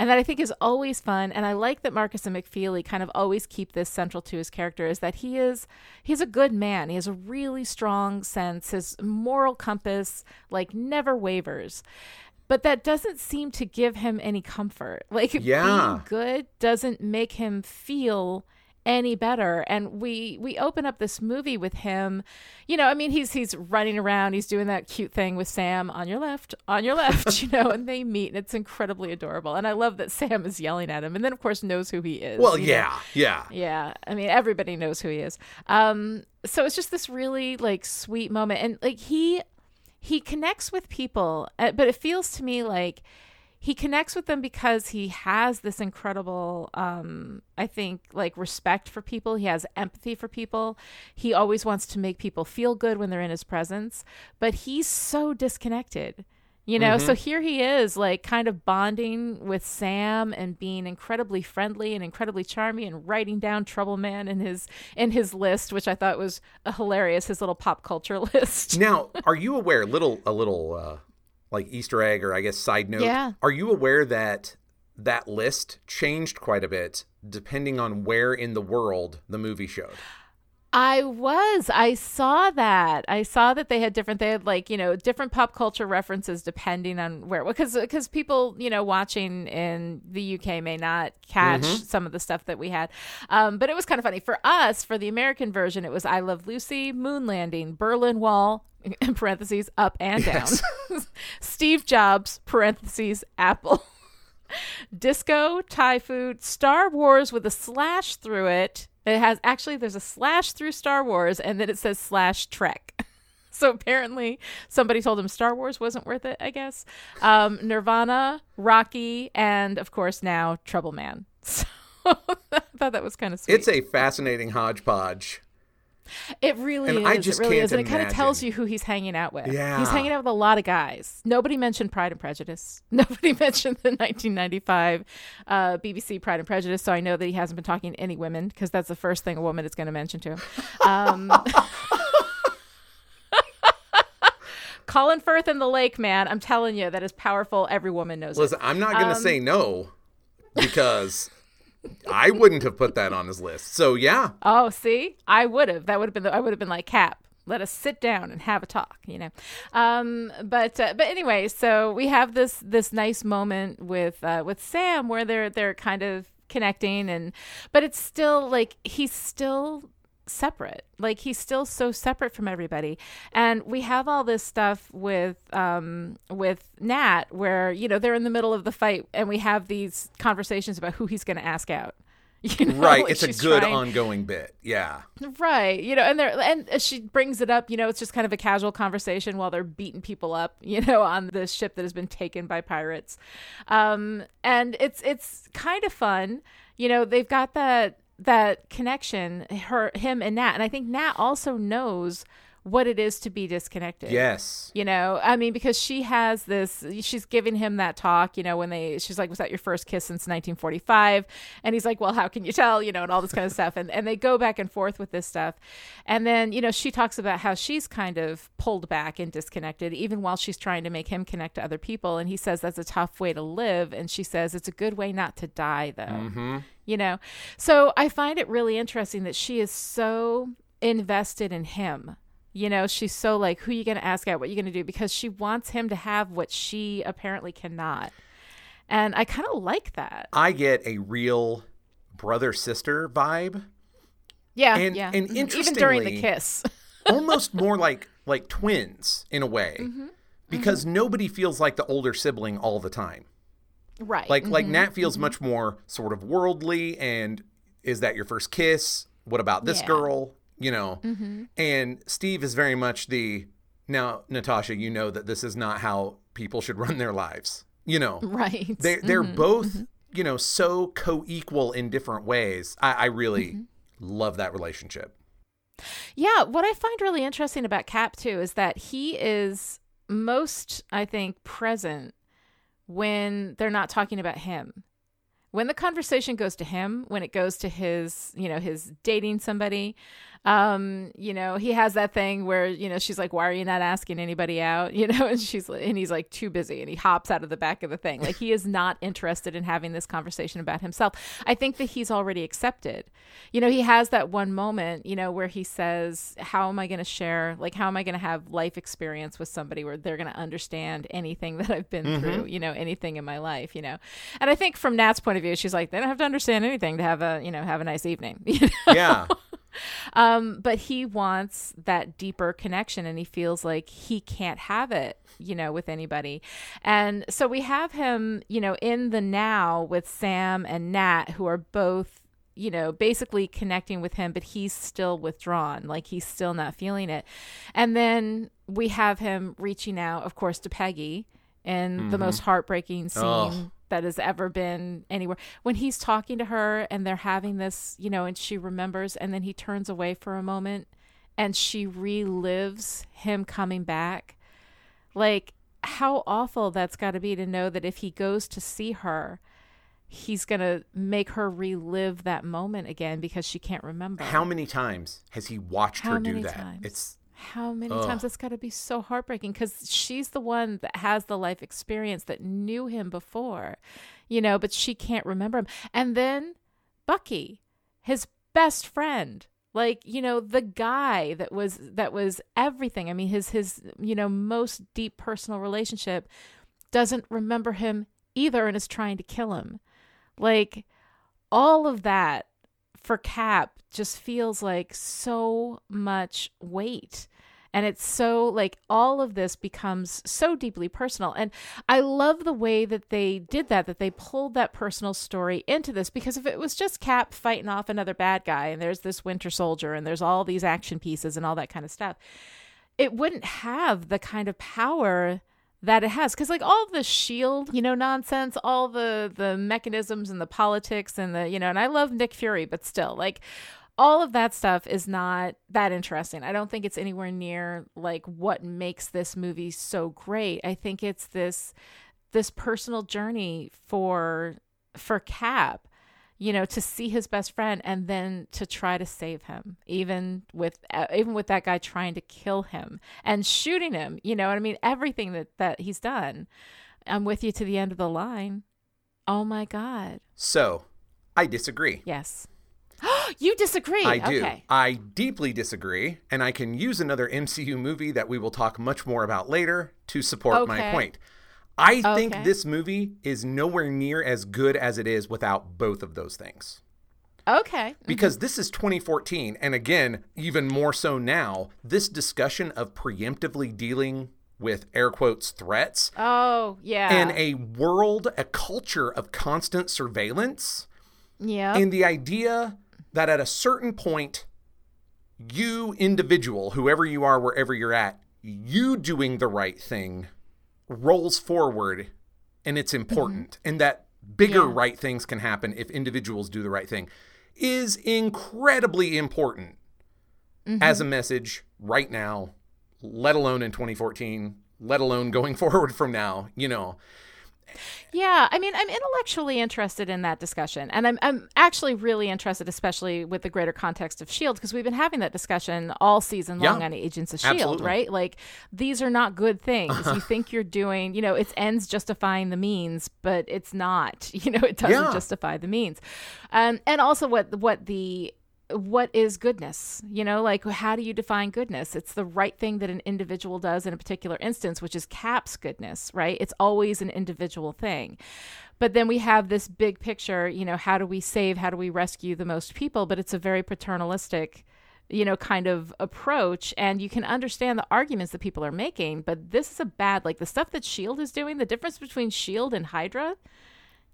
and that I think is always fun, and I like that Marcus and McFeely kind of always keep this central to his character, is that he is he's a good man. He has a really strong sense. His moral compass like never wavers. But that doesn't seem to give him any comfort. Like Yeah. being good doesn't make him feel any better and we we open up this movie with him you know i mean he's he's running around he's doing that cute thing with sam on your left on your left you know and they meet and it's incredibly adorable and i love that sam is yelling at him and then of course knows who he is Well, you know? yeah, yeah. Yeah, I mean everybody knows who he is. Um, so it's just this really like sweet moment, and like he he connects with people, uh, but it feels to me like he connects with them because he has this incredible um i think like respect for people. He has empathy for people. He always wants to make people feel good when they're in his presence but he's so disconnected you know? Mm-hmm. so here he is like kind of bonding with sam and being incredibly friendly and incredibly charming and writing down trouble man in his in his list which i thought was hilarious his little pop culture list. Now are you aware little a little uh like Easter egg or I guess side note. Yeah. Are you aware that that list changed quite a bit depending on where in the world the movie showed? I was. I saw that. I saw that they had different. They had like you know different pop culture references depending on where because because people you know watching in the UK may not catch mm-hmm. some of the stuff that we had. Um, but it was kind of funny for us for the American version. It was I Love Lucy, Moon Landing, Berlin Wall, in parentheses up and down. Yes. Steve Jobs parentheses Apple. Disco, Thai food, Star Wars with a slash through it. It has actually there's a slash through Star Wars and then it says slash Trek. So apparently somebody told him Star Wars wasn't worth it, I guess. Um, Nirvana, Rocky, and of course now Trouble Man. So I thought that was kind of sweet. It's a fascinating hodgepodge. It really and is. I just it really is. And it kind of tells you who he's hanging out with. Yeah. He's hanging out with a lot of guys. Nobody mentioned Pride and Prejudice. Nobody mentioned the 1995 uh, BBC Pride and Prejudice. So I know that he hasn't been talking to any women because that's the first thing a woman is going to mention to him. Um, Colin Firth and the Lake, man. I'm telling you, that is powerful. Every woman knows Listen, it. I'm not going to um, say no because I wouldn't have put that on his list. So yeah. Oh, see, I would have. That would have been. The, I would have been like Cap. Let us sit down and have a talk. You know. Um, but uh, but anyway, so we have this this nice moment with uh, with Sam where they're they're kind of connecting and but it's still like he's still separate. Like he's still so separate from everybody. And we have all this stuff with um with Nat where, you know, they're in the middle of the fight and we have these conversations about who he's going to ask out. You know, right, like it's a good trying... ongoing bit. Yeah. Right. You know, and they're and she brings it up, you know, it's just kind of a casual conversation while they're beating people up, you know, on the ship that has been taken by pirates. Um and it's it's kind of fun. You know, they've got that that connection, her, him, and Nat. And I think Nat also knows what it is to be disconnected. Yes. You know, I mean, because she has this, she's giving him that talk, you know, when they, she's like, was that your first kiss since 1945? And he's like, well, how can you tell, you know, and all this kind of stuff. And, and they go back and forth with this stuff. And then, you know, she talks about how she's kind of pulled back and disconnected, even while she's trying to make him connect to other people. And he says that's a tough way to live. And she says it's a good way not to die, though. Mm-hmm. You know, so I find it really interesting that she is so invested in him you know, she's so like, who are you going to ask out? What are you going to do? Because she wants him to have what she apparently cannot. And I kind of like that. I get a real brother sister vibe. Yeah, and, yeah. And interestingly, even during the kiss, almost more like like twins in a way, mm-hmm. because mm-hmm. nobody feels like the older sibling all the time. Right. Like mm-hmm. like Nat feels mm-hmm. much more sort of worldly and is that your first kiss? What about this yeah. girl? you know. Mm-hmm. And Steve is very much the now, Natasha, you know that this is not how people should run their lives. You know, right? They they're mm-hmm. both mm-hmm. you know so co-equal in different ways. I, I really mm-hmm. love that relationship. Yeah, what I find really interesting about Cap too is that he is most, I think, present when they're not talking about him. When the conversation goes to him when it goes to his you know his dating somebody um you know he has that thing where you know she's like why are you not asking anybody out? You know and she's and he's like too busy and he hops out of the back of the thing. Like he is not interested in having this conversation about himself. I think that he's already accepted. You know he has that one moment you know where he says how am i going to share like how am i going to have life experience with somebody where they're going to understand anything that i've been mm-hmm. through you know anything in my life you know? And i think from nat's point of view she's like they don't have to understand anything to have a you know have a nice evening. You know? yeah um, but he wants that deeper connection and he feels like he can't have it, you know, with anybody. And so we have him, you know, in the now with Sam and Nat, who are both you know, basically connecting with him, but he's still withdrawn. Like he's still not feeling it. And then we have him reaching out, of course, to Peggy in the most heartbreaking scene Oh. That has ever been anywhere. When he's talking to her and they're having this, you know, and she remembers and then he turns away for a moment and she relives him coming back. Like how awful that's got to be to know that if he goes to see her, he's going to make her relive that moment again because she can't remember. How many times has he watched How her do that? times? It's How many Ugh. times that's got to be so heartbreaking because she's the one that has the life experience that knew him before, you know, but she can't remember him. And then Bucky, his best friend, like you know the guy that was that was everything. I mean his his you know most deep personal relationship doesn't remember him either and is trying to kill him. Like all of that for Cap just feels like so much weight. And it's so like all of this becomes so deeply personal. And I love the way that they did that, that they pulled that personal story into this. Because if it was just Cap fighting off another bad guy and there's this Winter Soldier and there's all these action pieces and all that kind of stuff, it wouldn't have the kind of power that it has. Because like all the shield you know nonsense all the the mechanisms and the politics and the you know and i love nick fury but still like all of that stuff is not that interesting. I don't think it's anywhere near like what makes this movie so great. I think it's this this personal journey for for cap you know to see his best friend and then to try to save him even with uh, even with that guy trying to kill him and shooting him you know what i mean? Everything that that he's done. I'm with you to the end of the line. Oh my god. So I disagree. yes. You disagree. I do. okay. I deeply disagree, and I can use another MCU movie that we will talk much more about later to support my point. I oh, think this movie is nowhere near as good as it is without both of those things. okay mm-hmm. Because this is 2014, and again, even more so now, this discussion of preemptively dealing with air quotes threats oh yeah. in a world, a culture of constant surveillance, yeah and the idea that at a certain point, you individual, whoever you are, wherever you're at, you doing the right thing rolls forward and it's mm-hmm. important. And that bigger Yeah. right things can happen if individuals do the right thing is incredibly important as a mm-hmm. message right now, let alone in 2014, let alone going forward from now, you know. Yeah, I mean, I'm intellectually interested in that discussion, and I'm I'm actually really interested, especially with the greater context of Shield, because we've been having that discussion all season Yeah, long on Agents of Shield, absolutely. right? Like these are not good things. you think you're doing, you know, it's ends justifying the means, but it's not. You know, it doesn't Yeah. justify the means, um, and also what what the what is goodness? You know like how do you define goodness? It's the right thing that an individual does in a particular instance which is caps goodness right? It's always an individual thing. But then we have this big picture you know how do we save how do we rescue the most people? But it's a very paternalistic you know kind of approach. And you can understand the arguments that people are making but this is a bad like the stuff that shield is doing the difference between shield and hydra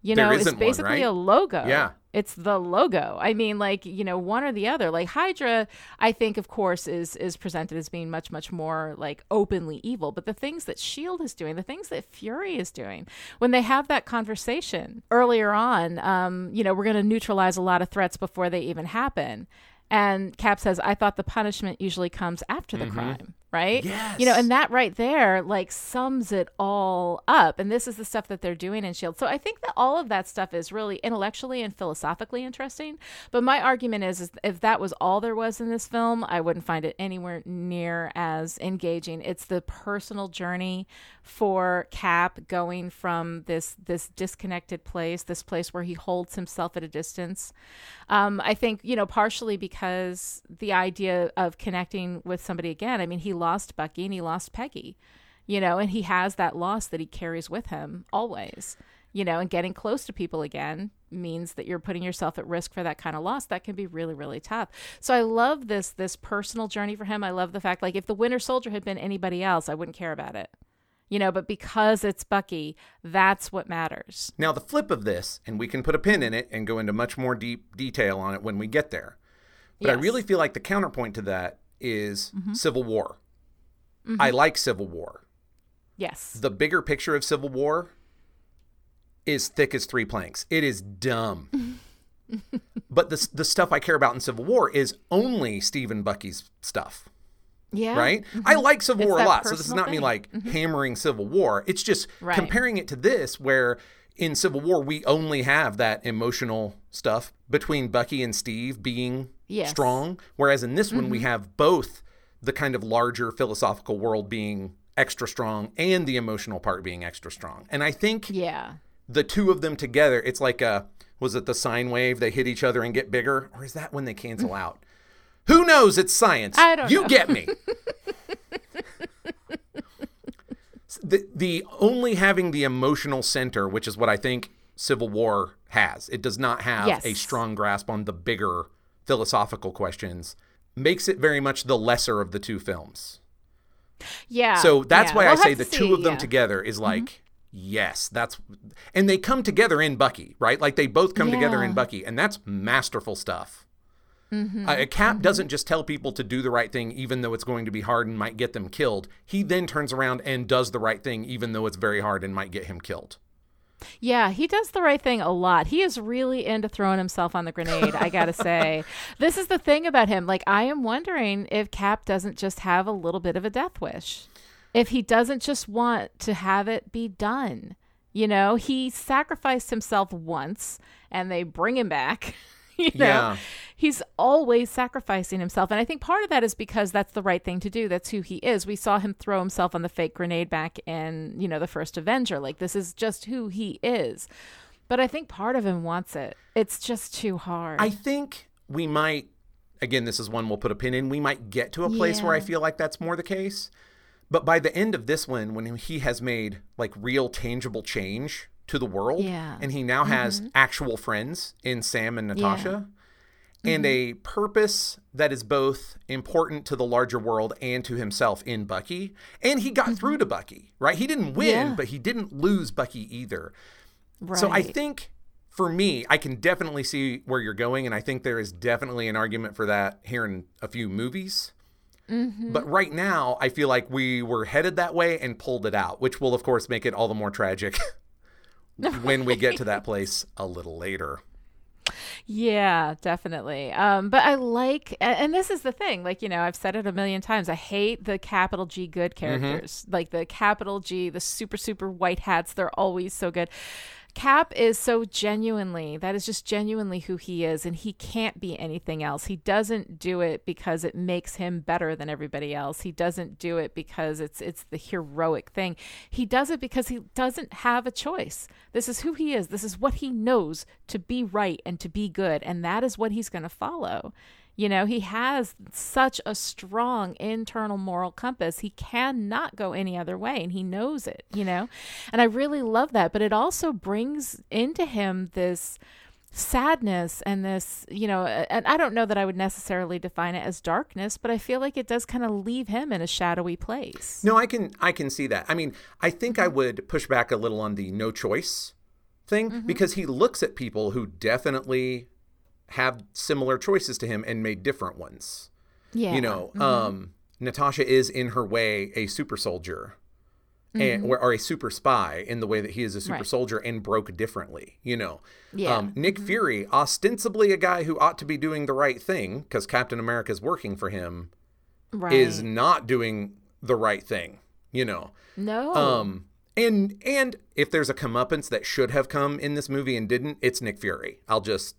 you know one, basically right? a logo. Yeah. It's the logo. I mean like you know one or the other. Like hydra i think of course is is presented as being much much more like openly evil. But the things that shield is doing the things that fury is doing when they have that conversation earlier on um you know we're going to neutralize a lot of threats before they even happen. And cap says i thought the punishment usually comes after the crime right? Yes. you know and that right there like sums it all up and this is the stuff that they're doing in shield so i think that all of that stuff is really intellectually and philosophically interesting but my argument is, is if that was all there was in this film i wouldn't find it anywhere near as engaging. It's the personal journey for cap going from this this disconnected place this place where he holds himself at a distance. Um, i think you know partially because the idea of connecting with somebody again i mean he lost bucky and he lost peggy you know and he has that loss that he carries with him always you know and getting close to people again means that you're putting yourself at risk for that kind of loss. That can be really really tough. So i love this this personal journey for him. I love the fact like if the winter soldier had been anybody else i wouldn't care about it you know but because it's bucky that's what matters. Now, the flip of this, and we can put a pin in it and go into much more deep detail on it when we get there. But I really feel like the counterpoint to that is mm-hmm. Civil War. I mm-hmm. like Civil War. Yes. The bigger picture of Civil War is thick as three planks. It is dumb. but the the stuff I care about in Civil War is only Steve and Bucky's stuff. Yeah. Right? I mm-hmm. like Civil It's War a lot. So this is not me thing. like mm-hmm. hammering Civil War. It's just Right. comparing it to this where in Civil War we only have that emotional stuff between Bucky and Steve being Yes. strong. Whereas in this one we have both the kind of larger philosophical world being extra strong and the emotional part being extra strong. And I think Yeah. the two of them together, it's like a was it the sine wave? They hit each other and get bigger, or is that when they cancel out? Who knows? It's science. I don't you know. get me. the the only having the emotional center, which is what I think Civil War has. It does not have Yes. a strong grasp on the bigger philosophical questions. Makes it very much the lesser of the two films. Yeah. So that's yeah. why We'll I say the to two of them yeah. Mm-hmm. together is like, yes, that's, and they come together in Bucky, right? Like they both come together in Bucky, and that's masterful stuff. Mm-hmm. Uh, a Cap doesn't just tell people to do the right thing, even though it's going to be hard and might get them killed. He then turns around and does the right thing, even though it's very hard and might get him killed. Yeah, he does the right thing a lot. He is really into throwing himself on the grenade, I gotta say. This is the thing about him. Like, I am wondering if Cap doesn't just have a little bit of a death wish. If he doesn't just want to have it be done. You know, he sacrificed himself once and they bring him back. you know, Yeah. he's always sacrificing himself. And I think part of that is because that's the right thing to do. That's who he is. We saw him throw himself on the fake grenade back in, you know, the first Avenger. Like, this is just who he is. But I think part of him wants it. It's just too hard. I think we might, again, this is one we'll put a pin in. We might get to a place where I feel like that's more the case. But by the end of this one, when he has made like real tangible change to the world, Yeah. and he now has actual friends in Sam and Natasha, and a Mm-hmm. purpose that is both important to the larger world and to himself in Bucky, and he got through to Bucky, right? He didn't win, Mm-hmm. Yeah. but he didn't lose Bucky either. right. So I think for me, I can definitely see where you're going, and I think there is definitely an argument for that here in a few movies. Mm-hmm. But right now, I feel like we were headed that way and pulled it out, which will, of course, make it all the more tragic when we get to that place a little later. Yeah, definitely. Um, but I like, and this is the thing. Like you know, I've said it a million times. I hate the capital G good characters, like the capital G, the super super white hats. They're always so good. Cap is so genuinely, that is just genuinely who he is, and he can't be anything else. He doesn't do it because it makes him better than everybody else. He doesn't do it because it's it's the heroic thing. He does it because he doesn't have a choice. This is who he is. This is what he knows to be right and to be good, and that is what he's going to follow. You know, he has such a strong internal moral compass. He cannot go any other way, and he knows it, you know? And I really love that. But it also brings into him this sadness and this, you know, and I don't know that I would necessarily define it as darkness, but I feel like it does kind of leave him in a shadowy place. No, I can I can see that. I mean, I think I mm-hmm. would push back a little on the no choice thing mm-hmm. because he looks at people who definitely have similar choices to him and made different ones. Yeah. you know um natasha is in her way a super soldier and or, or a super spy in the way that he is a super Right. soldier and broke differently you know Yeah. um nick fury ostensibly a guy who ought to be doing the right thing because captain america is working for him right. is not doing the right thing you know no. um and and if there's a comeuppance that should have come in this movie and didn't it's nick fury i'll just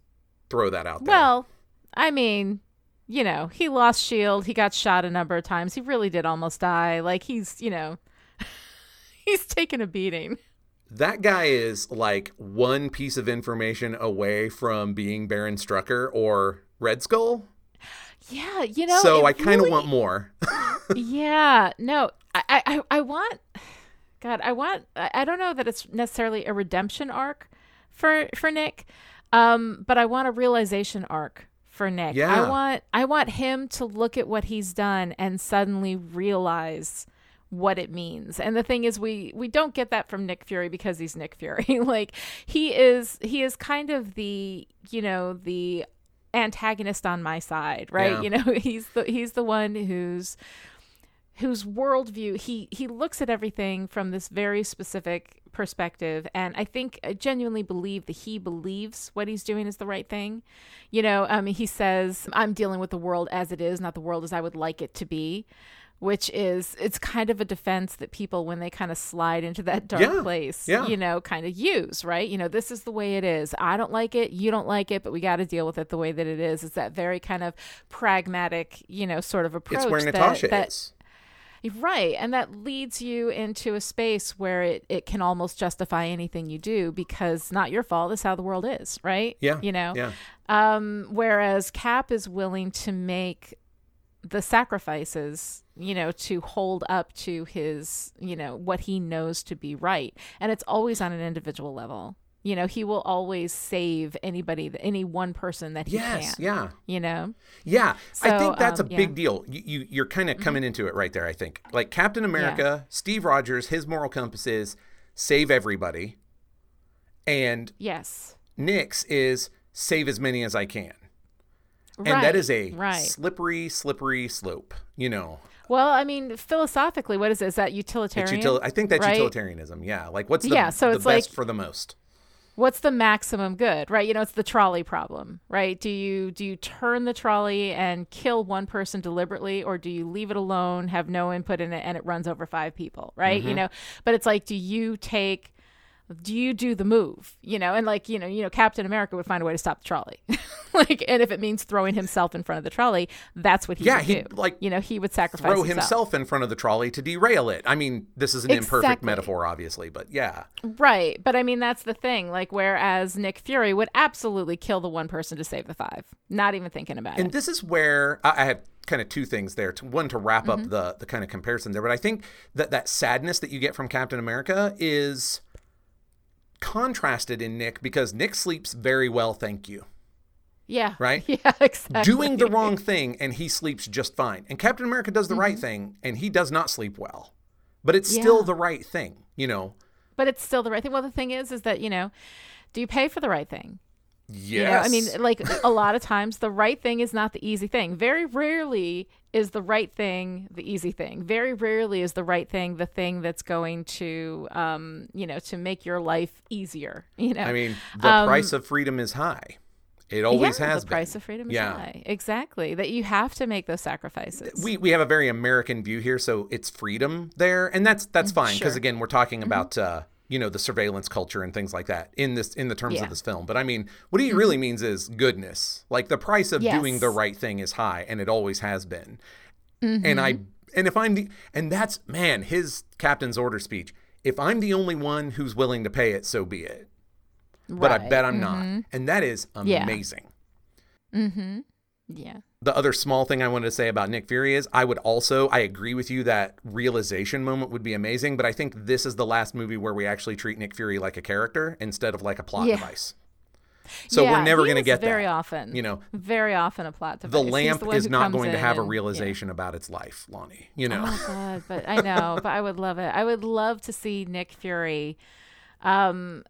throw that out there Well, I mean, you know, he lost Shield. He got shot a number of times. He really did almost die. Like he's, you know, he's taken a beating. That guy is like one piece of information away from being Baron Strucker or Red Skull. Yeah, you know. so I kind of really- want more. yeah, no, I, I, I- want. God, I want. I don't know that it's necessarily a redemption arc for for Nick, um, but I want a realization arc for Nick. Yeah. I want. I want him to look at what he's done and suddenly realize what it means. And the thing is we we don't get that from Nick Fury because he's Nick Fury. like he is he is kind of the, you know, the antagonist on my side, right? Yeah. You know, he's the he's the one who's whose worldview he he looks at everything from this very specific perspective. And i think i genuinely believe that he believes what he's doing is the right thing. You know um, he says i'm dealing with the world as it is not the world as i would like it to be which is it's kind of a defense that people when they kind of slide into that dark Yeah, place yeah. you know kind of use right? You know this is the way it is. I don't like it. You don't like it but we got to deal with it the way that it is. It's that very kind of pragmatic you know sort of approach It's where that- Natasha that, is. Right. And that leads you into a space where it, it can almost justify anything you do because not your fault. It's how the world is, right? Yeah. You know? Yeah. Um, whereas Cap is willing to make the sacrifices, you know, to hold up to his, you know, what he knows to be right. And it's always on an individual level. You know, he will always save anybody, any one person that he Yes. can. Yeah. You know? Yeah, I think that's um, a yeah. big deal. You, you you're kind of coming into it right there. I think like Captain America, Steve Rogers, his moral compass is save everybody, and Yes. Nick's is save as many as I can, and that is a right. slippery, slippery slope. You know, Well, I mean, philosophically, what is it? Is that utilitarian? util- I think that's right? utilitarianism. Yeah, like what's the, Yeah, so the it's best like- for the most. What's the maximum good, right? You know, it's the trolley problem, right? Do you do you turn the trolley and kill one person deliberately, or do you leave it alone, have no input in it, and it runs over five people, right? Mm-hmm. You know, but it's like, do you take do you do the move you know and like you know you know captain america would find a way to stop the trolley like and if it means throwing himself in front of the trolley that's what he Yeah, would he'd, do like, you know he would sacrifice Throw himself. himself in front of the trolley to derail it. I mean, this is an imperfect metaphor, obviously, but yeah. Right. But I mean, that's the thing. Like, whereas Nick Fury would absolutely kill the one person to save the five, not even thinking about And it. And this is where I I have kind of two things there. One to wrap Mm-hmm. up the the kind of comparison there, but I think that that sadness that you get from Captain America is contrasted in Nick because Nick sleeps very well, thank you. Yeah. Right? Yeah, exactly. Doing the wrong thing and he sleeps just fine. And Captain America does the Mm-hmm. right thing and he does not sleep well. But it's still the right thing, you know. But it's still the right thing. Well, the thing is, is that, you know, do you pay for the right thing? Yes. You know, I mean, like a lot of times, the right thing is not the easy thing. Very rarely is the right thing the easy thing. Very rarely is the right thing the thing that's going to, um, you know, to make your life easier. You know, I mean, the price of freedom is high. It always Um, yeah, has the been. price of freedom is Yeah. high. Exactly. That you have to make those sacrifices. we we have a very American view here, so it's freedom there, and that's that's fine because Mm, sure. Mm-hmm. again, we're talking about uh, you know the surveillance culture and things like that in this in the terms Yeah. Mm-hmm. of this film. But I mean, what he really means is goodness. Like the price of doing the right thing is high, and it always has been. Mm-hmm. And I and if I'm the and that's man his captain's order speech. If I'm the only one who's willing to pay it, so be it. But I bet I'm not, and that is amazing Yeah. amazing. Yeah. The other small thing I wanted to say about Nick Fury is I would also I agree with you that realization moment would be amazing, but I think this is the last movie where we actually treat Nick Fury like a character instead of like a plot Yeah. device. So Yeah, we're never going to get very that. often. You know, very often a plot device. the lamp one is not going to have a and- yeah. realization about its life, Lonnie. You know. Oh God, but I know, but I would love it. I would love to see Nick Fury, um,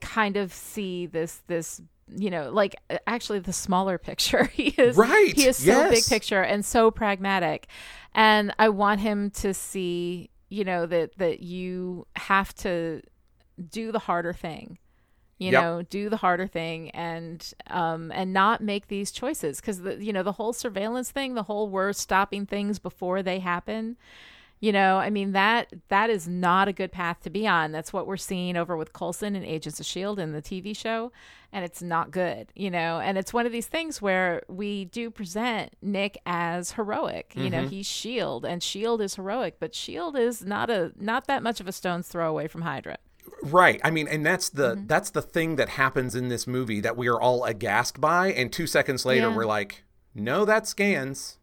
kind of see this this you know like actually the smaller picture. he is Right, He is so big picture and so pragmatic, and I want him to see you know that that you have to do the harder thing you Yep. know do the harder thing and um and not make these choices because the you know the whole surveillance thing the whole we're stopping things before they happen you know i mean that that is not a good path to be on that's what we're seeing over with coulson and agents of shield in the tv show and it's not good you know and it's one of these things where we do present nick as heroic you know he's shield and shield is heroic but shield is not a not that much of a stone's throw away from hydra Right. I mean, and that's the Mm-hmm. that's the thing that happens in this movie that we are all aghast by, and two seconds later Yeah. we're like, no, that scans.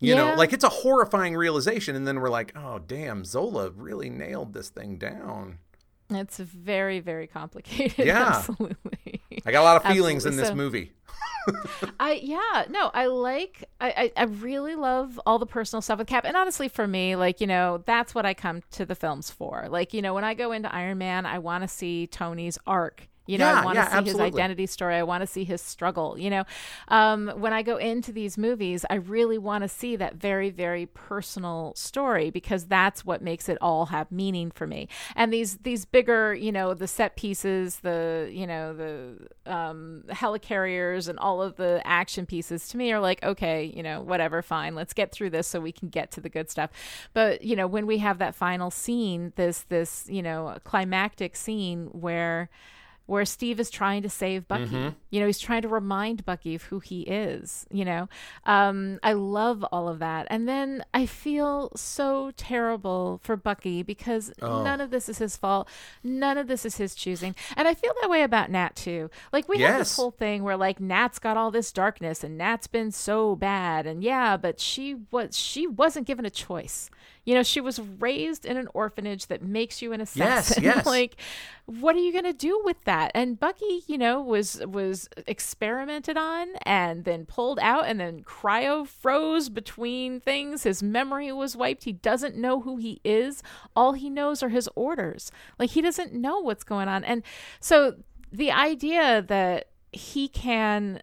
You know, like it's a horrifying realization, and then we're like, oh damn, Zola really nailed this thing down. It's very, very complicated. Yeah. Absolutely. I got a lot of feelings in this So- movie. I yeah, no, I like I, I I really love all the personal stuff with Cap. And honestly for me, like, you know, that's what I come to the films for. Like, you know, when I go into Iron Man, I want to see Tony's arc. You know, Yeah, I want to yeah, see absolutely. his identity story. I want to see his struggle. You know, um, when I go into these movies, I really want to see that very, very personal story because that's what makes it all have meaning for me. And these these bigger, you know, the set pieces, the you know the um, helicarriers, and all of the action pieces to me are like, okay, you know, whatever, fine, let's get through this so we can get to the good stuff. But you know, when we have that final scene, this this you know climactic scene where where Steve is trying to save Bucky. Mm-hmm. You know, he's trying to remind Bucky of who he is. You know, um, I love all of that. And then I feel so terrible for Bucky because Oh. none of this is his fault. None of this is his choosing. And I feel that way about Nat too. Like we have this whole thing where like Nat's got all this darkness and Nat's been so bad. And yeah, but she was she wasn't given a choice. You know, she was raised in an orphanage that makes you an assassin. yes. yes. like, what are you gonna do with that? And Bucky, you know, was was experimented on and then pulled out and then cryo froze between things. His memory was wiped. He doesn't know who he is. All he knows are his orders. Like he doesn't know what's going on. And so the idea that he can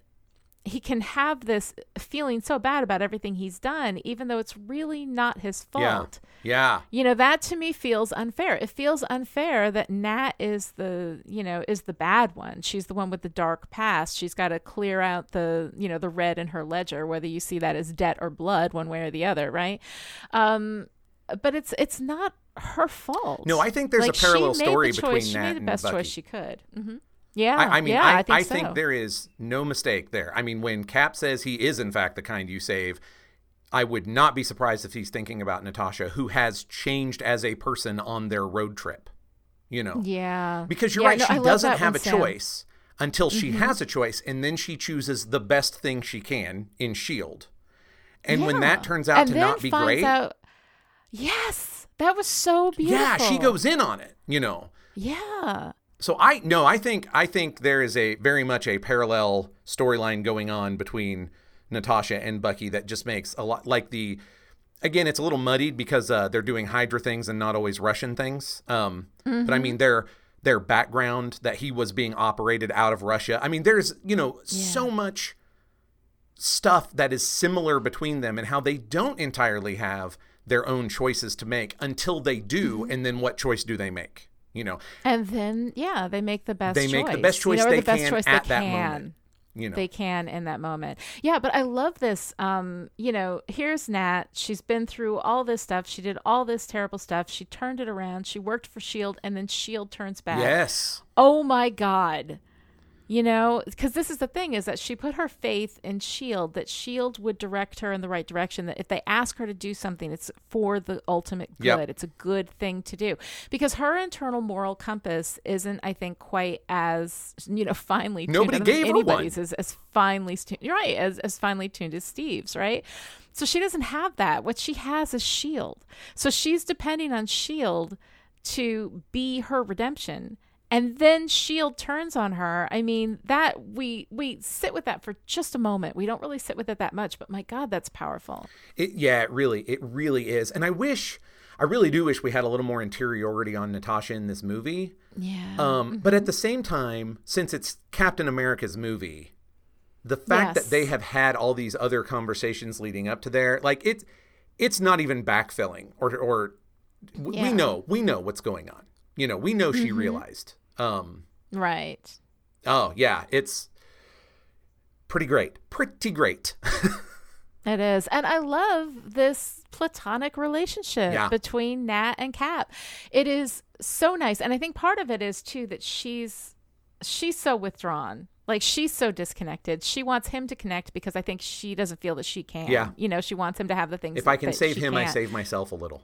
he can have this feeling so bad about everything he's done even though it's really not his fault. Yeah. yeah. you know that to me feels unfair. It feels unfair that nat is the you know is the bad one. She's the one with the dark past. She's got to clear out the you know the red in her ledger whether you see that as debt or blood one way or the other right? Um but it's it's not her fault. No, I think there's a Like, she parallel made the story choice- she made the best choice she could. Hmm yeah I, I mean, yeah, I, I think, so. there is no mistake there. I mean, when Cap says he is, in fact, the kind you save, I would not be surprised if he's thinking about Natasha, who has changed as a person on their road trip. You know? yeah Because you're Yeah, right, no, she doesn't have a Sam. Mm-hmm. choice until she has a choice, and then she chooses the best thing she can in S.H.I.E.L.D. And when that turns out And to not be great, out- yes, that was so beautiful. yeah, she goes in on it, you know? Yeah, So I no, I think I think there is a very much a parallel storyline going on between Natasha and Bucky that just makes a lot like the again it's a little muddied because uh, they're doing Hydra things and not always Russian things. Um, But I mean their their background that he was being operated out of Russia. I mean there's you know so much stuff that is similar between them and how they don't entirely have their own choices to make until they do and then what choice do they make you know and then yeah, they make the best. They make the choice, best choice you know, they the best can choice at they that can. moment. you know They can in that moment. Yeah, but I love this. Um, you know, here's Nat. She's been through all this stuff. She did all this terrible stuff. She turned it around. She worked for Shield, and then Shield turns back. yes oh my god you know because this is the thing is that she put her faith in shield that shield would direct her in the right direction that if they ask her to do something it's for the ultimate good. Yep. it's a good thing to do. Because her internal moral compass isn't i think quite as you know finely tuned. Nobody gave her one. anybody's as, as finely tuned you're right as, as finely tuned as steve's right? So she doesn't have that. What she has is shield so she's depending on shield to be her redemption and then shield turns on her i mean that we we sit with that for just a moment we don't really sit with it that much but my god that's powerful It, yeah, it really, it really is. And I wish, I really do wish we had a little more interiority on Natasha in this movie. yeah Um, But at the same time, since it's Captain America's movie, the fact Yes. that they have had all these other conversations leading up to there, like it's, it's not even backfilling, or or w- we know, we know what's going on. You know, we know she realized. Um, right oh yeah, it's pretty great, pretty great. It is. And I love this platonic relationship Yeah. between Nat and Cap. It is so nice. And I think part of it is too that she's she's so withdrawn. Like she's so disconnected. She wants him to connect because I think she doesn't feel that she can. Yeah. You know, she wants him to have the things if I can save him, I can't. save myself a little.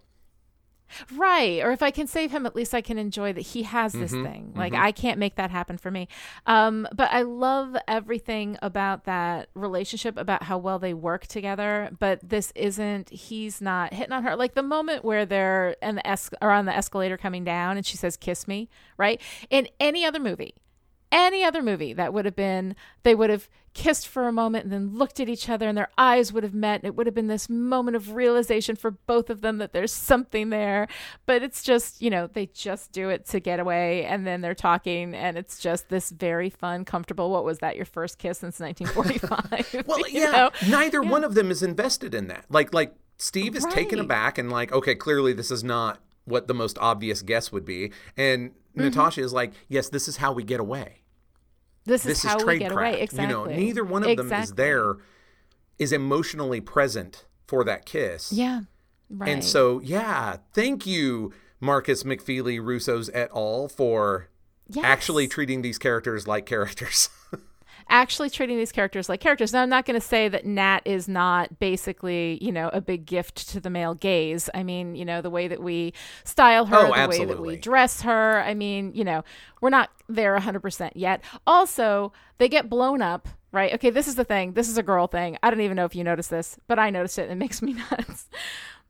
Right. Or if I can save him, at least I can enjoy that he has this Mm-hmm. thing. Like I can't make that happen for me. Um, but I love everything about that relationship, about how well they work together. But this isn't, he's not hitting on her. Like the moment where they're in the es- or on the escalator coming down and she says, kiss me, right? In any other movie, any other movie that would have been they would have kissed for a moment and then looked at each other and their eyes would have met and it would have been this moment of realization for both of them that there's something there. But it's just you know they just do it to get away and then they're talking and it's just this very fun comfortable what was that your first kiss since 1945 well you yeah know? neither one of them is invested in that. Like like steve is taken aback and like okay clearly this is not what the most obvious guess would be. And Mm-hmm. natasha is like yes this is how we get away this is this is how we get craft. away exactly You know, neither one of them is there, is emotionally present for that kiss. yeah right And so, yeah, thank you, Marcus McFeely Russo's et al. for actually treating these characters like characters. actually treating these characters like characters. Now, I'm not going to say that Nat is not basically, you know, a big gift to the male gaze. I mean, you know, the way that we style her, Oh, the way that we dress her. I mean, you know, we're not there 100% yet. Also, they get blown up. Right. Okay. This is the thing. This is a girl thing. I don't even know if you noticed this, but I noticed it and it makes me nuts.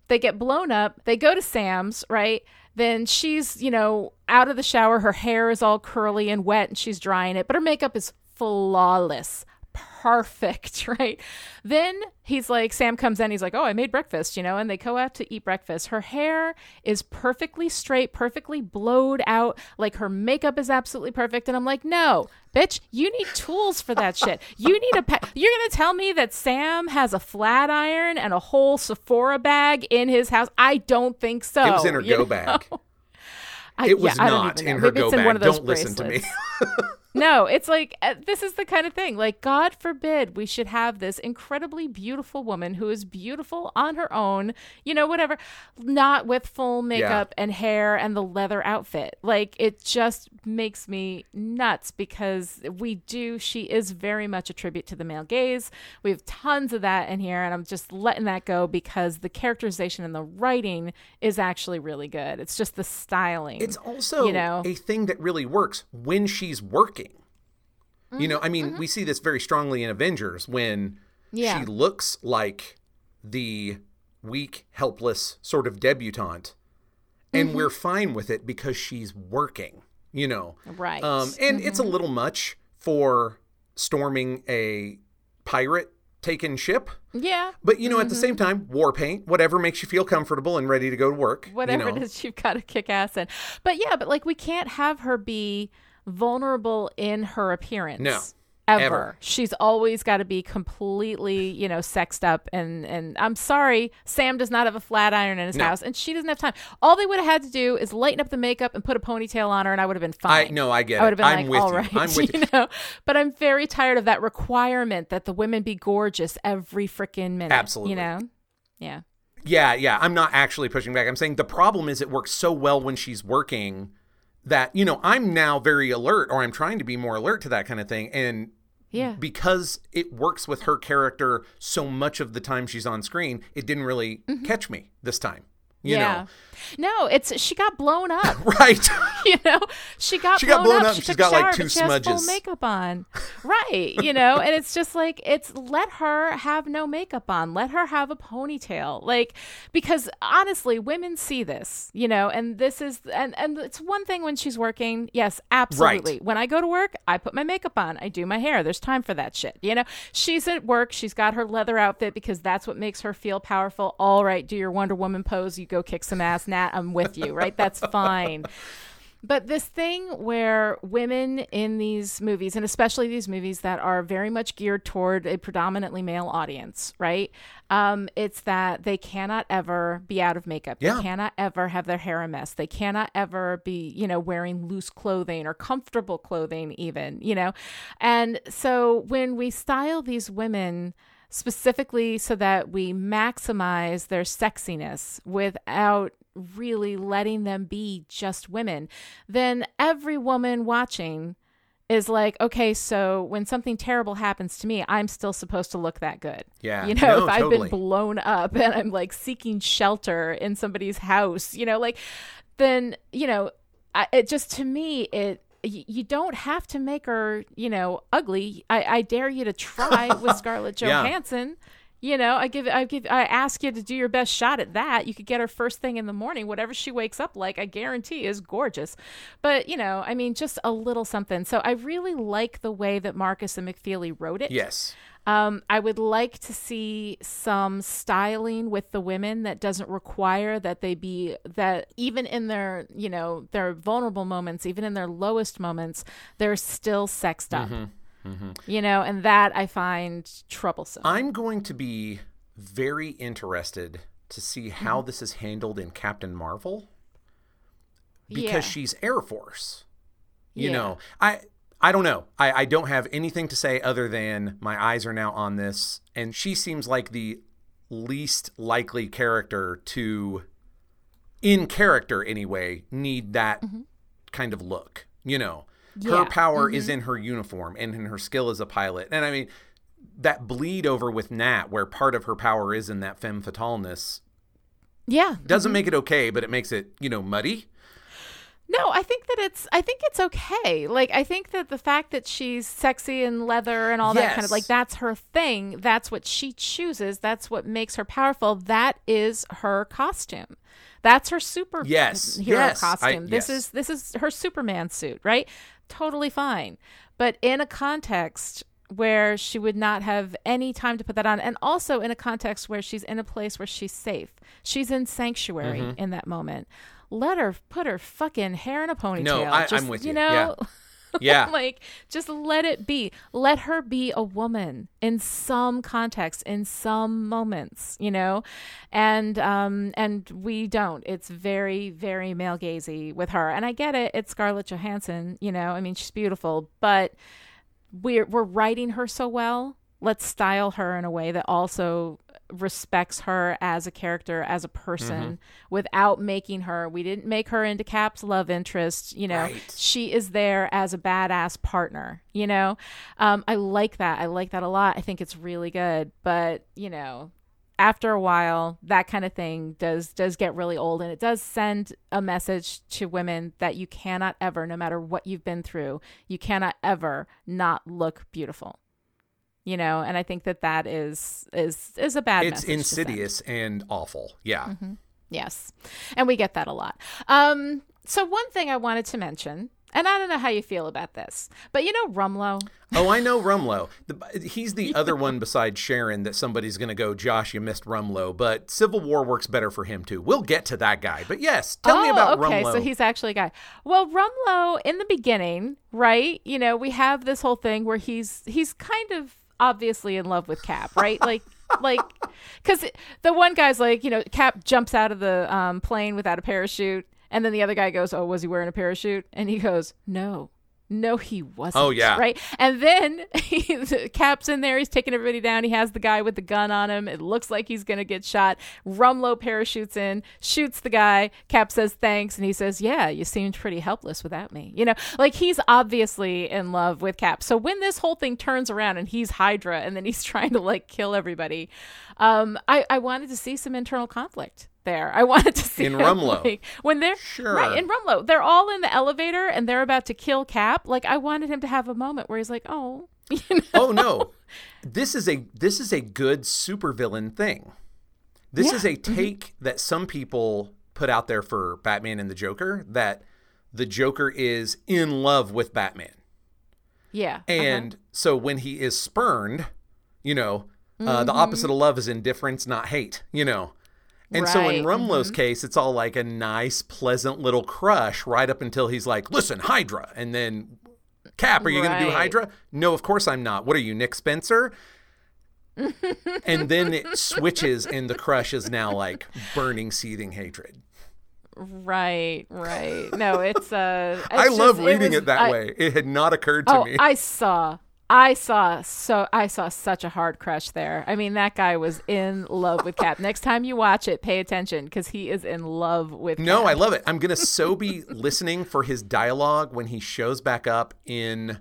They get blown up. They go to Sam's, right? Then she's, you know, out of the shower. Her hair is all curly and wet and she's drying it, but her makeup is flawless. Perfect, right? Then he's like, Sam comes in, he's like, Oh, I made breakfast, you know, and they go out to eat breakfast. Her hair is perfectly straight, perfectly blowed out, like her makeup is absolutely perfect. And I'm like, No, bitch, you need tools for that shit. You need a, pa- you're gonna tell me that Sam has a flat iron and a whole Sephora bag in his house? I don't think so. it was in her go know? bag. I, It was yeah, not in know. her Maybe go bag. one of those Don't listen to me. No, it's like uh, this is the kind of thing. Like, God forbid we should have this incredibly beautiful woman who is beautiful on her own, you know, whatever, not with full makeup and hair and the leather outfit. Like, it just makes me nuts because we do, she is very much a tribute to the male gaze. We have tons of that in here, and I'm just letting that go because the characterization and the writing is actually really good. It's just the styling. It's also You know? a thing that really works when she's working. You know, I Mm-hmm, mean, we see this very strongly in Avengers when Yeah. she looks like the weak, helpless sort of debutante, and Mm-hmm. we're fine with it because she's working. You know, Right. Um, and it's a little much for storming a pirate taken ship. yeah. But you know, at the Mm-hmm. same time, war paint, whatever makes you feel comfortable and ready to go to work. you whatever know. it is you've got to kick ass in. But yeah, but like we can't have her be vulnerable in her appearance. No, Ever. ever. She's always got to be completely, you know, sexed up and and I'm sorry, Sam does not have a flat iron in his No. house and she doesn't have time. All they would have had to do is lighten up the makeup and put a ponytail on her and I would have been fine. I no, I get I it. would have been I'm like, with all you. right, I'm with you. you know. But I'm very tired of that requirement that the women be gorgeous every freaking minute. Absolutely. You know? Yeah. Yeah, yeah. I'm not actually pushing back. I'm saying the problem is it works so well when she's working that, you know, I'm now very alert or I'm trying to be more alert to that kind of thing. And Yeah. because it works with her character so much of the time she's on screen, it didn't really mm-hmm. catch me this time. You yeah. No, it's she got blown up. Right. you know, she got She blown got blown up. up She took got, a like, two has full smudges. makeup on, right? You know, and it's just like it's let her have no makeup on. Let her have a ponytail, like because honestly, women see this, you know, and this is and and it's one thing when she's working. Yes, absolutely. When I go to work, I put my makeup on. I do my hair. There's time for that shit. You know, she's at work. She's got her leather outfit because that's what makes her feel powerful. All right, do your Wonder Woman pose. You go kick some ass, Nat. I'm with you. Right, that's fine. But this thing where women in these movies, and especially these movies that are very much geared toward a predominantly male audience, right? Um, it's that they cannot ever be out of makeup. Yeah. They cannot ever have their hair a mess. They cannot ever be, you know, wearing loose clothing or comfortable clothing, even, you know? And so when we style these women, specifically so that we maximize their sexiness without really letting them be just women, then every woman watching is like, okay, so when something terrible happens to me, I'm still supposed to look that good. Yeah. You know, No, if I've been blown up and I'm like seeking shelter in somebody's house, you know, like, then, you know, I, it just to me, it, you don't have to make her, you know, ugly. I, I dare you to try with Scarlett Yeah. Johansson. You know, I give I give I ask you to do your best shot at that. You could get her first thing in the morning, whatever she wakes up like, I guarantee is gorgeous. But, you know, I mean, just a little something. So I really like the way that Markus and McFeely wrote it. Yes. Um, I would like to see some styling with the women that doesn't require that they be that even in their you know their vulnerable moments, even in their lowest moments, they're still sexed up. Mm-hmm. Mm-hmm. You know, and that I find troublesome. I'm going to be very interested to see how mm-hmm. this is handled in Captain Marvel because Yeah. she's Air Force. You Yeah. know, I I don't know. I, I don't have anything to say other than my eyes are now on this, and she seems like the least likely character to, in character anyway, need that mm-hmm. kind of look. You know, her Yeah. power is mm-hmm. in her uniform and in her skill as a pilot. And I mean, that bleed over with Nat, where part of her power is in that femme fataleness, yeah, doesn't mm-hmm. make it okay, but it makes it, you know, muddy. No, I think that it's I think it's okay. Like I think that the fact that she's sexy and leather and all that kind of like that's her thing. That's what she chooses. That's what makes her powerful. That is her costume. That's her super Yes, hero yes, I- costume. this yes. is this is her Superman suit, right? Totally fine. But in a context where she would not have any time to put that on and also in a context where she's in a place where she's safe. She's in sanctuary Mm-hmm. in that moment. Let her put her fucking hair in a ponytail. No, I- I'm with you. you. know, Yeah. like just let it be. Let her be a woman in some context, in some moments, you know, and um and we don't. It's very very male gazy with her, and I get it. It's Scarlett Johansson, you know. I mean, she's beautiful, but we're we're writing her so well. Let's style her in a way that also respects her as a character, as a person, without making her. We didn't make her into Cap's love interest. You know, Right. she is there as a badass partner. You know, um, I like that. I like that a lot. I think it's really good. But you know, after a while, that kind of thing does does get really old, and it does send a message to women that you cannot ever, no matter what you've been through, you cannot ever not look beautiful. You know, and I think that that is is is a bad. It's message to send. insidious and awful. Yeah. Yes. And we get that a lot. Um, so one thing I wanted to mention, and I don't know how you feel about this, but you know Rumlow? Oh, I know Rumlow. The, he's the other one besides Sharon that somebody's going to go, Josh, you missed Rumlow. But Civil War works better for him, too. We'll get to that guy. But yes, tell me Oh, about okay, Rumlow. Okay, so he's actually a guy. Well, Rumlow in the beginning, right? You know, we have this whole thing where he's he's kind of obviously in love with Cap, right? like like cuz the one guy's like, you know, Cap jumps out of the um, plane without a parachute and then the other guy goes, "Oh, was he wearing a parachute?" And he goes, "No." No, he wasn't. Oh, yeah. Right. And then he, the Cap's in there. He's taking everybody down. He has the guy with the gun on him. It looks like he's going to get shot. Rumlow parachutes in, shoots the guy. Cap says thanks. And he says, Yeah, you seemed pretty helpless without me. You know, like he's obviously in love with Cap. So when this whole thing turns around and he's Hydra and then he's trying to like kill everybody, um, I, I wanted to see some internal conflict there. I wanted to see In Rumlow. like, when they're Sure. right in Rumlow, they're all in the elevator and they're about to kill Cap. Like I wanted him to have a moment where he's like, "Oh, you know? oh no this is a this is a good supervillain thing this Yeah. is a take that some people put out there for batman and the joker that the joker is in love with batman yeah." uh-huh. and so when he is spurned you know uh, the opposite of love is indifference not hate you know and so in Right, Rumlow's case, it's all like a nice, pleasant little crush right up until he's like, listen, Hydra. And then, Cap, are you going to do Hydra? No, of course I'm not. What are you, Nick Spencer? and then it switches, and the crush is now like burning, seething hatred. Right, right. No, it's uh it's I love just- reading it, was- that I- way. It had not occurred to Oh, me. I saw. I saw so I saw such a hard crush there. I mean, that guy was in love with Cap. Next time you watch it, pay attention because he is in love with. No, Cap. I love it. I'm gonna so be listening for his dialogue when he shows back up in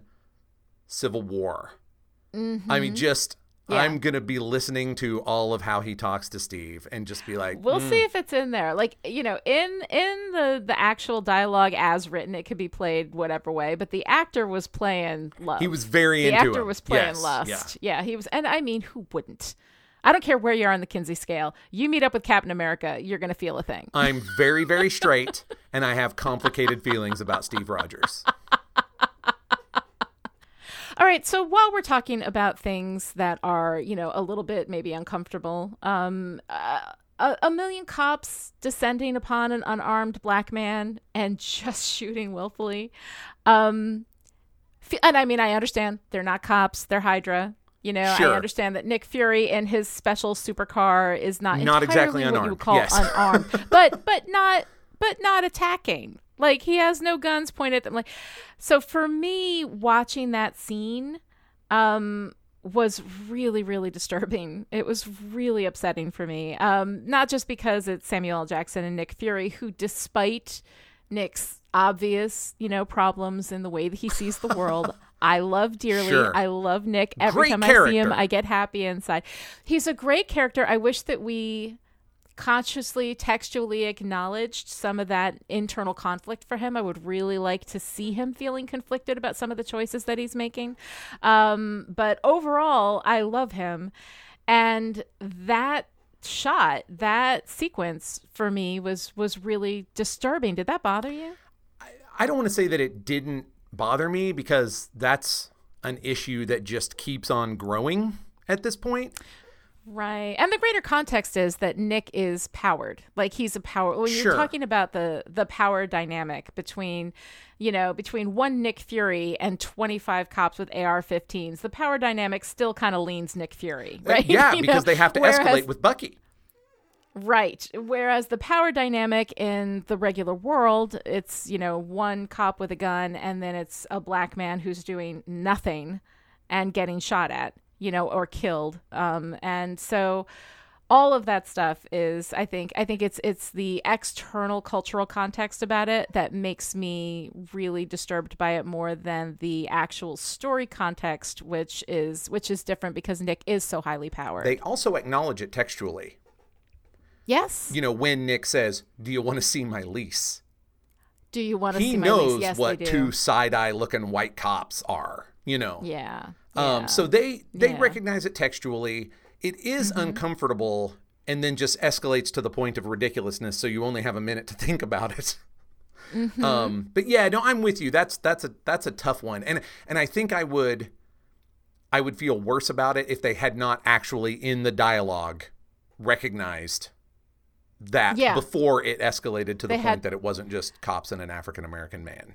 Civil War. I mean, just Mm-hmm. Yeah. I'm gonna be listening to all of how he talks to Steve and just be like, We'll "Mm, see if it's in there. Like you know, in in the the actual dialogue as written, it could be played whatever way. But the actor was playing love. He was very the into actor him. was playing Yes, lust. yeah. Yeah. he was, and I mean, who wouldn't? I don't care where you are on the Kinsey scale. You meet up with Captain America, you're going to feel a thing. I'm very, very straight, and I have complicated feelings about Steve Rogers. All right, so while we're talking about things that are, you know, a little bit maybe uncomfortable, um, uh, a, a, million cops descending upon an unarmed black man and just shooting willfully. Um, and I mean, I understand they're not cops; they're Hydra. You know, sure. I understand that Nick Fury in his special supercar is not not exactly unarmed. what you would call yes. unarmed, but but not but not attacking. Like he has no guns pointed at them. Like so for me, watching that scene, um, was really really disturbing. It was really upsetting for me. Um, not just because it's Samuel L. Jackson and Nick Fury, who despite Nick's obvious, you know, problems in the way that he sees the world. I love dearly. Sure. I love Nick. Every great time character. I see him, I get happy inside. He's a great character. I wish that we consciously textually acknowledged some of that internal conflict for him. I would really like to see him feeling conflicted about some of the choices that he's making. Um, but overall i love him. And that shot that sequence for me was was really disturbing. Did that bother you? I, I don't want to say that it didn't bother me because that's an issue that just keeps on growing at this point Right. And the greater context is that Nick is powered. Like he's a power when Sure. you're talking about the the power dynamic between you know, between one Nick Fury and 25 cops with AR-15s, the power dynamic still kind of leans Nick Fury, uh, right? Yeah, You because know? they have to Whereas- escalate with Bucky. Right. Whereas the power dynamic in the regular world, it's, you know, one cop with a gun and then it's a black man who's doing nothing and getting shot at, you know, or killed. Um, and so all of that stuff is I think I think it's it's the external cultural context about it that makes me really disturbed by it more than the actual story context which is which is different because Nick is so highly powered. They also acknowledge it textually. yes. You know, when Nick says, "Do you want to see my lease?" Do you want to He see my lease? knows Yes, what two side-eye looking white cops are. You know. Yeah. Um, yeah. so they they Yeah. recognize it textually. It is Mm-hmm. uncomfortable and then just escalates to the point of ridiculousness. So you only have a minute to think about it. Mm-hmm. Um, but yeah, no, I'm with you. That's that's a that's a tough one, and and I think I would I would feel worse about it if they had not actually in the dialogue recognized that Yeah. before it escalated to the They point had- that it wasn't just cops and an African American man.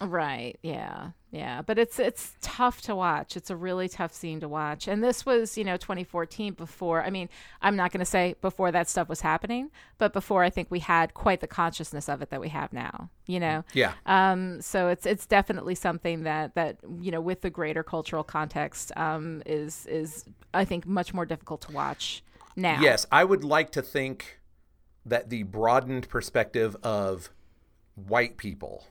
Right. Yeah. Yeah. But it's it's tough to watch. It's a really tough scene to watch. And this was, you know, 2014 before. I mean, I'm not going to say before that stuff was happening, but before I think we had quite the consciousness of it that we have now. You know. Yeah. Um. So it's it's definitely something that that you know with the greater cultural context um is is I think much more difficult to watch now. Yes, I would like to think that the broadened perspective of white people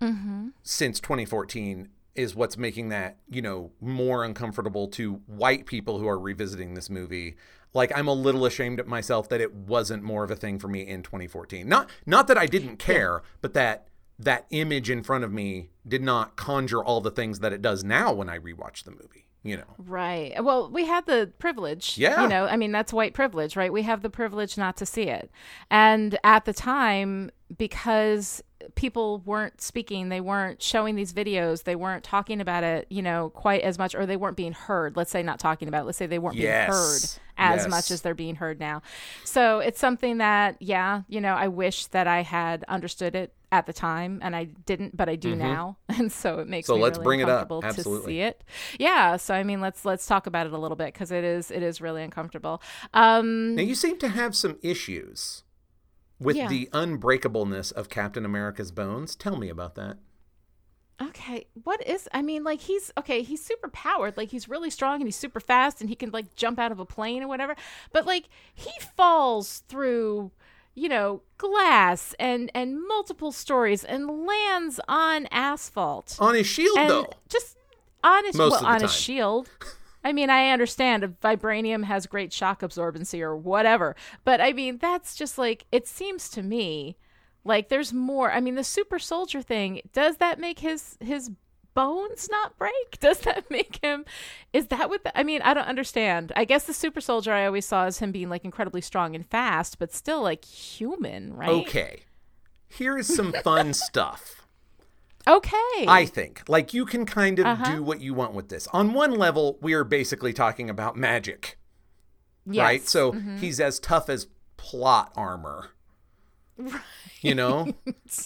Mm-hmm. since 2014 is what's making that, you know, more uncomfortable to white people who are revisiting this movie. Like I'm a little ashamed of myself that it wasn't more of a thing for me in 2014. Not not that I didn't care, but that that image in front of me did not conjure all the things that it does now when I rewatch the movie, you know. Right. Well, we had the privilege. Yeah. You know, I mean, that's white privilege, right? We have the privilege not to see it. And at the time, because people weren't speaking, they weren't showing these videos, they weren't talking about it, you know, quite as much, or they weren't being heard. Let's say not talking about it. Let's say they weren't Yes. being heard as Yes. much as they're being heard now. So it's something that, yeah, you know, I wish that I had understood it at the time and I didn't, but I do now. And so it makes Mm-hmm. So me let's really bring it up. uncomfortable to see it. Yeah. So I mean let's let's talk about it a little bit because it is it is really uncomfortable. Um Now you seem to have some issues with Yeah. the unbreakableness of Captain America's bones. Tell me about that. Okay, what is? I mean, like he's okay. He's super powered. Like he's really strong and he's super fast and he can like jump out of a plane or whatever. But like he falls through, you know, glass and and multiple stories and lands on asphalt On his shield, and though. just on his Most well on his time. shield. I mean, I understand if vibranium has great shock absorbency or whatever, but I mean, that's just like it seems to me like there's more. I mean, the super soldier thing does that make his his bones not break? Does that make him? Is that what? The, I mean, I don't understand. I guess the super soldier I always saw as him being like incredibly strong and fast, but still like human, right? Okay. Here is some fun stuff. Okay. I think. Like you can kind of Uh-huh. do what you want with this. On one level, we are basically talking about magic, yes. right? So he's as tough as plot armor. You know?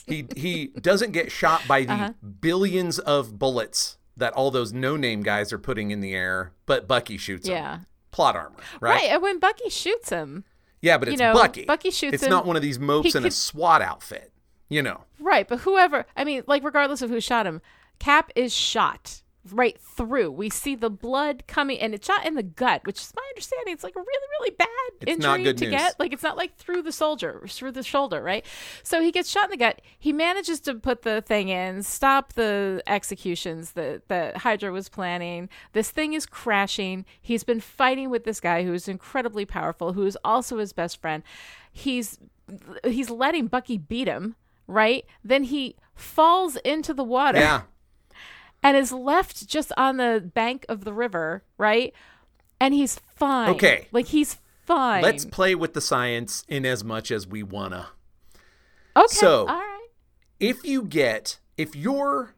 he he doesn't get shot by the Uh-huh. billions of bullets that all those no-name guys are putting in the air, but Bucky shoots him. Yeah. Plot armor, Right. right? And when Bucky shoots him, Yeah, but You it's know, Bucky. Bucky shoots It's him. not one of these mopes He in a SWAT outfit. You know. right? But whoever, I mean, like regardless of who shot him, Cap is shot right through. We see the blood coming, and it's shot in the gut, which is my understanding. It's like a really, really bad It's injury to news. get. Like it's not like through the soldier, through the shoulder, right? So he gets shot in the gut. He manages to put the thing in, stop the executions that that Hydra was planning. This thing is crashing. He's been fighting with this guy who is incredibly powerful, who is also his best friend. He's he's letting Bucky beat him, right? Then he falls into the water Yeah. And is left just on the bank of the river, right? And he's fine. Okay. Like he's fine. Let's play with the science in as much as we wanna. Okay. so- all right. If you get if your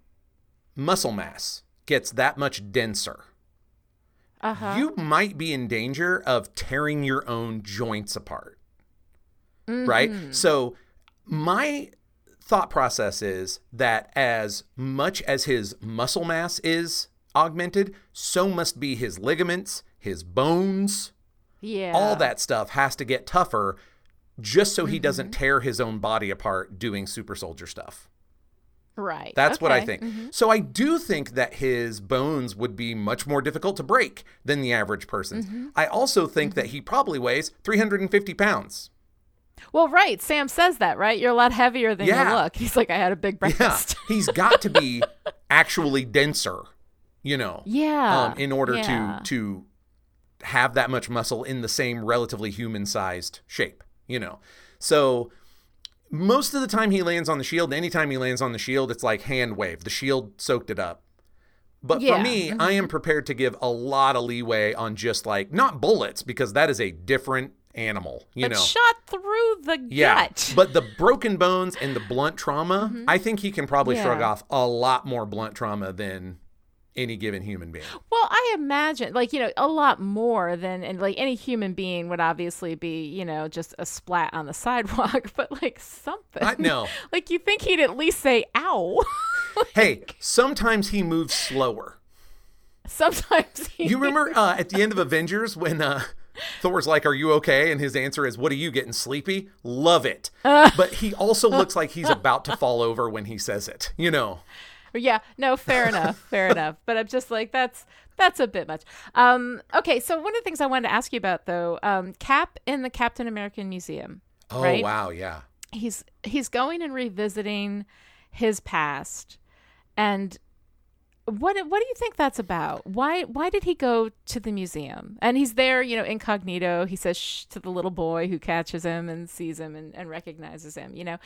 muscle mass gets that much denser, Uh-huh. you might be in danger of tearing your own joints apart. Right? So my thought process is that as much as his muscle mass is augmented, so must be his ligaments, his bones, yeah. all that stuff has to get tougher just so he doesn't tear his own body apart doing super soldier stuff. Right. That's what I Okay. Mm-hmm. think. So I do think that his bones would be much more difficult to break than the average person's. Mm-hmm. I also think that he probably weighs 350 pounds. Well, right. Sam says that, right? You're a lot heavier than Yeah. you look. He's like, I had a big breakfast. Yeah, he's got to be actually denser, you know, Yeah. um, in order yeah. to to have that much muscle in the same relatively human-sized shape, you know. So most of the time he lands on the shield, anytime he lands on the shield, it's like hand wave. The shield soaked it up. But Yeah. for me, I am prepared to give a lot of leeway on just like not bullets because that is a different animal, you but know. shot through the Yeah, gut. but the broken bones and the blunt trauma, I think he can probably Mm-hmm. Yeah. shrug off a lot more blunt trauma than any given human being. Well, I imagine, like, you know, a lot more than, and like any human being would obviously be, you know, just a splat on the sidewalk, but like something. I know. Like, you think he'd at least say, ow. Hey, sometimes he moves slower. Sometimes he. You remember uh, at the end of Avengers when uh, Thor's like, "Are you okay?" and his answer is, "What are you getting sleepy?" Love it. But he also looks like he's about to fall over when he says it. You know. Yeah, no, fair enough, fair enough. But I'm just like that's that's a bit much. Um, okay, so one of the things I wanted to ask you about though, um, Cap in the Captain American Museum. Oh Right? wow, yeah. He's he's going and revisiting his past, and what what do you think that's about? Why why did he go to the museum? And he's there, you know, incognito. He says shh to the little boy who catches him and sees him and, and recognizes him. You know,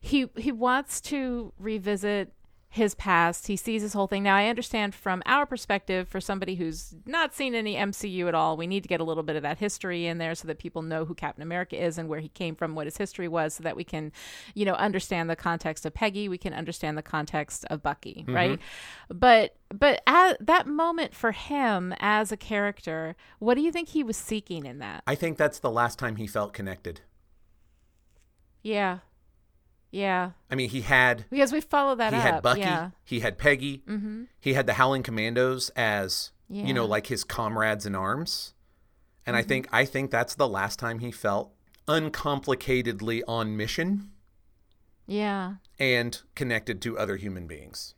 he he wants to revisit his past. He sees this whole thing. Now, I understand from our perspective, for somebody who's not seen any MCU at all, we need to get a little bit of that history in there so that people know who Captain America is and where he came from, what his history was, so that we can, you know, understand the context of Peggy. We can understand the context of Bucky, mm-hmm. right? But but at that moment for him as a character, what do you think he was seeking in that? I think that's the last time he felt connected. Yeah, yeah, I mean, he had because we follow that he up. had Bucky, Yeah. he had Peggy, Mm-hmm. he had the Howling Commandos as you know like his comrades in arms, and I Mm-hmm. think I think that's the last time he felt uncomplicatedly on mission Yeah. and connected to other human beings.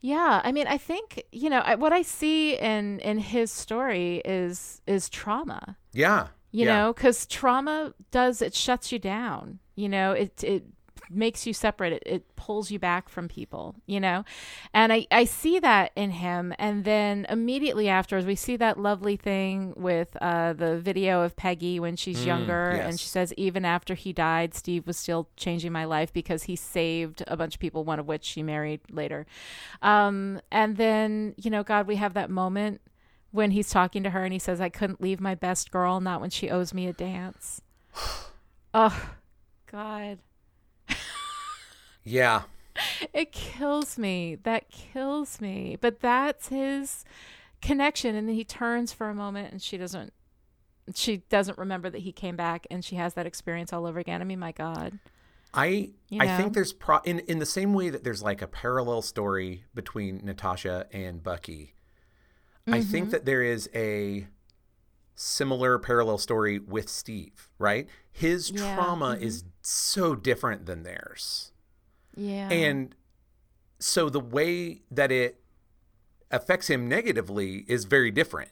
Yeah, I mean, I think you know I, what I see in in his story is is trauma. Yeah, You yeah. know, because trauma does it shuts you down. You know, it it makes you separate. It, it pulls you back from people, you know? And I, I see that in him. And then immediately afterwards, we see that lovely thing with uh, the video of Peggy when she's Mm, younger. yes. And she says, even after he died, Steve was still changing my life because he saved a bunch of people, one of which she married later. Um, and then, you know, God, we have that moment when he's talking to her and he says, I couldn't leave my best girl, not when she owes me a dance. oh, God. Yeah. It kills me. That kills me. But that's his connection. And then he turns for a moment and she doesn't. She doesn't remember that he came back, and she has that experience all over again. I mean, my God. I You I think there's pro in in the same way that there's like a parallel story between Natasha and Bucky. I Mm-hmm. think that there is a similar parallel story with Steve, right? His Yeah, mm-hmm. trauma is so different than theirs. Yeah. And so the way that it affects him negatively is very different.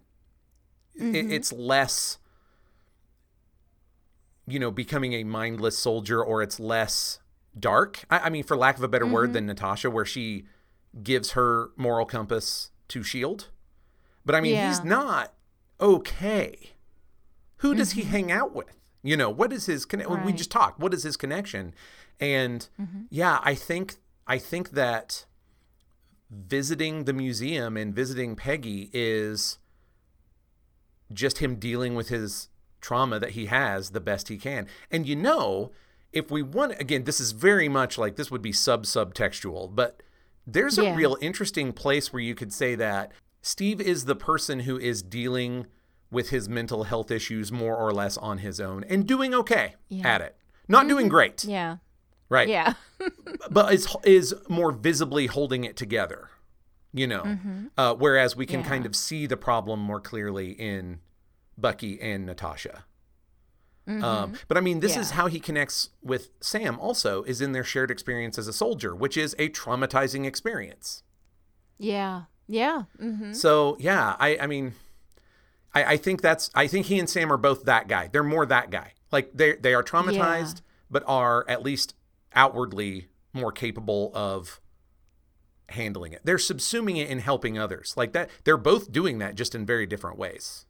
Mm-hmm. it's less, you know, becoming a mindless soldier, or it's less dark. I, I mean, for lack of a better Mm-hmm. word than Natasha, where she gives her moral compass to Shield. But I mean, he's not okay. Who does he hang out with? You know, what is his connection? We Mm-hmm. Just talked. What is his connection? And yeah, I think I think that visiting the museum and visiting Peggy is just him dealing with his trauma that he has the best he can. And you know, if we want again, this is very much like this would be sub subtextual, but there's a real interesting place where you could say that Steve is the person who is dealing with his mental health issues more or less on his own and doing okay Yeah. at it. Not doing great, yeah. right? Yeah. but is is more visibly holding it together you know uh, whereas we can Mm-hmm. Yeah. kind of see the problem more clearly in bucky and natasha um, but i mean this is Mm-hmm. How he connects with sam also is in their shared experience as a soldier which is a traumatizing experience yeah. Yeah. Mm-hmm. so yeah i i mean I, I think that's i think he and sam are both that guy they're more that guy like they they are traumatized but are at least outwardly more capable of handling it they're subsuming it and helping others like that they're both doing that just in very different ways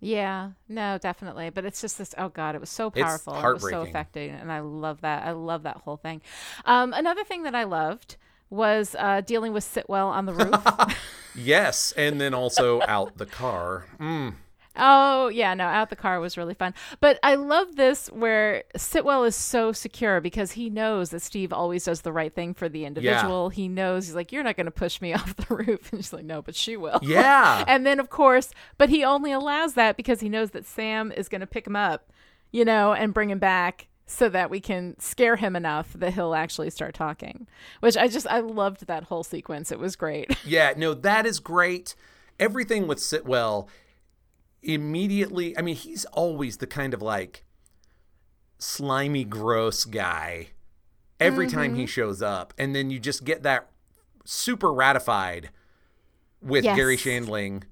Yeah, no, definitely. But it's just this. Oh God, it was so It's powerful. It was so affecting, and I love that. I love that whole thing. Um, another thing that I loved was uh, dealing with Sitwell on the roof. yes and then also out the car mm. oh yeah, no, out the car was really fun. But I love this where Sitwell is so secure because he knows that Steve always does the right thing for the individual. He knows he's like, you're not going to push me off the roof, and she's like, no, but she will. yeah And then, of course, but he only allows that because he knows that Sam is going to pick him up, you know, and bring him back so that we can scare him enough that he'll actually start talking. Which I just, I loved that whole sequence. It was great. Yeah, no, that is great. Everything with Sitwell immediately, I mean, he's always the kind of like slimy, gross guy every time Mm-hmm. he shows up. And then you just get that super ratified with Yes. Garry Shandling,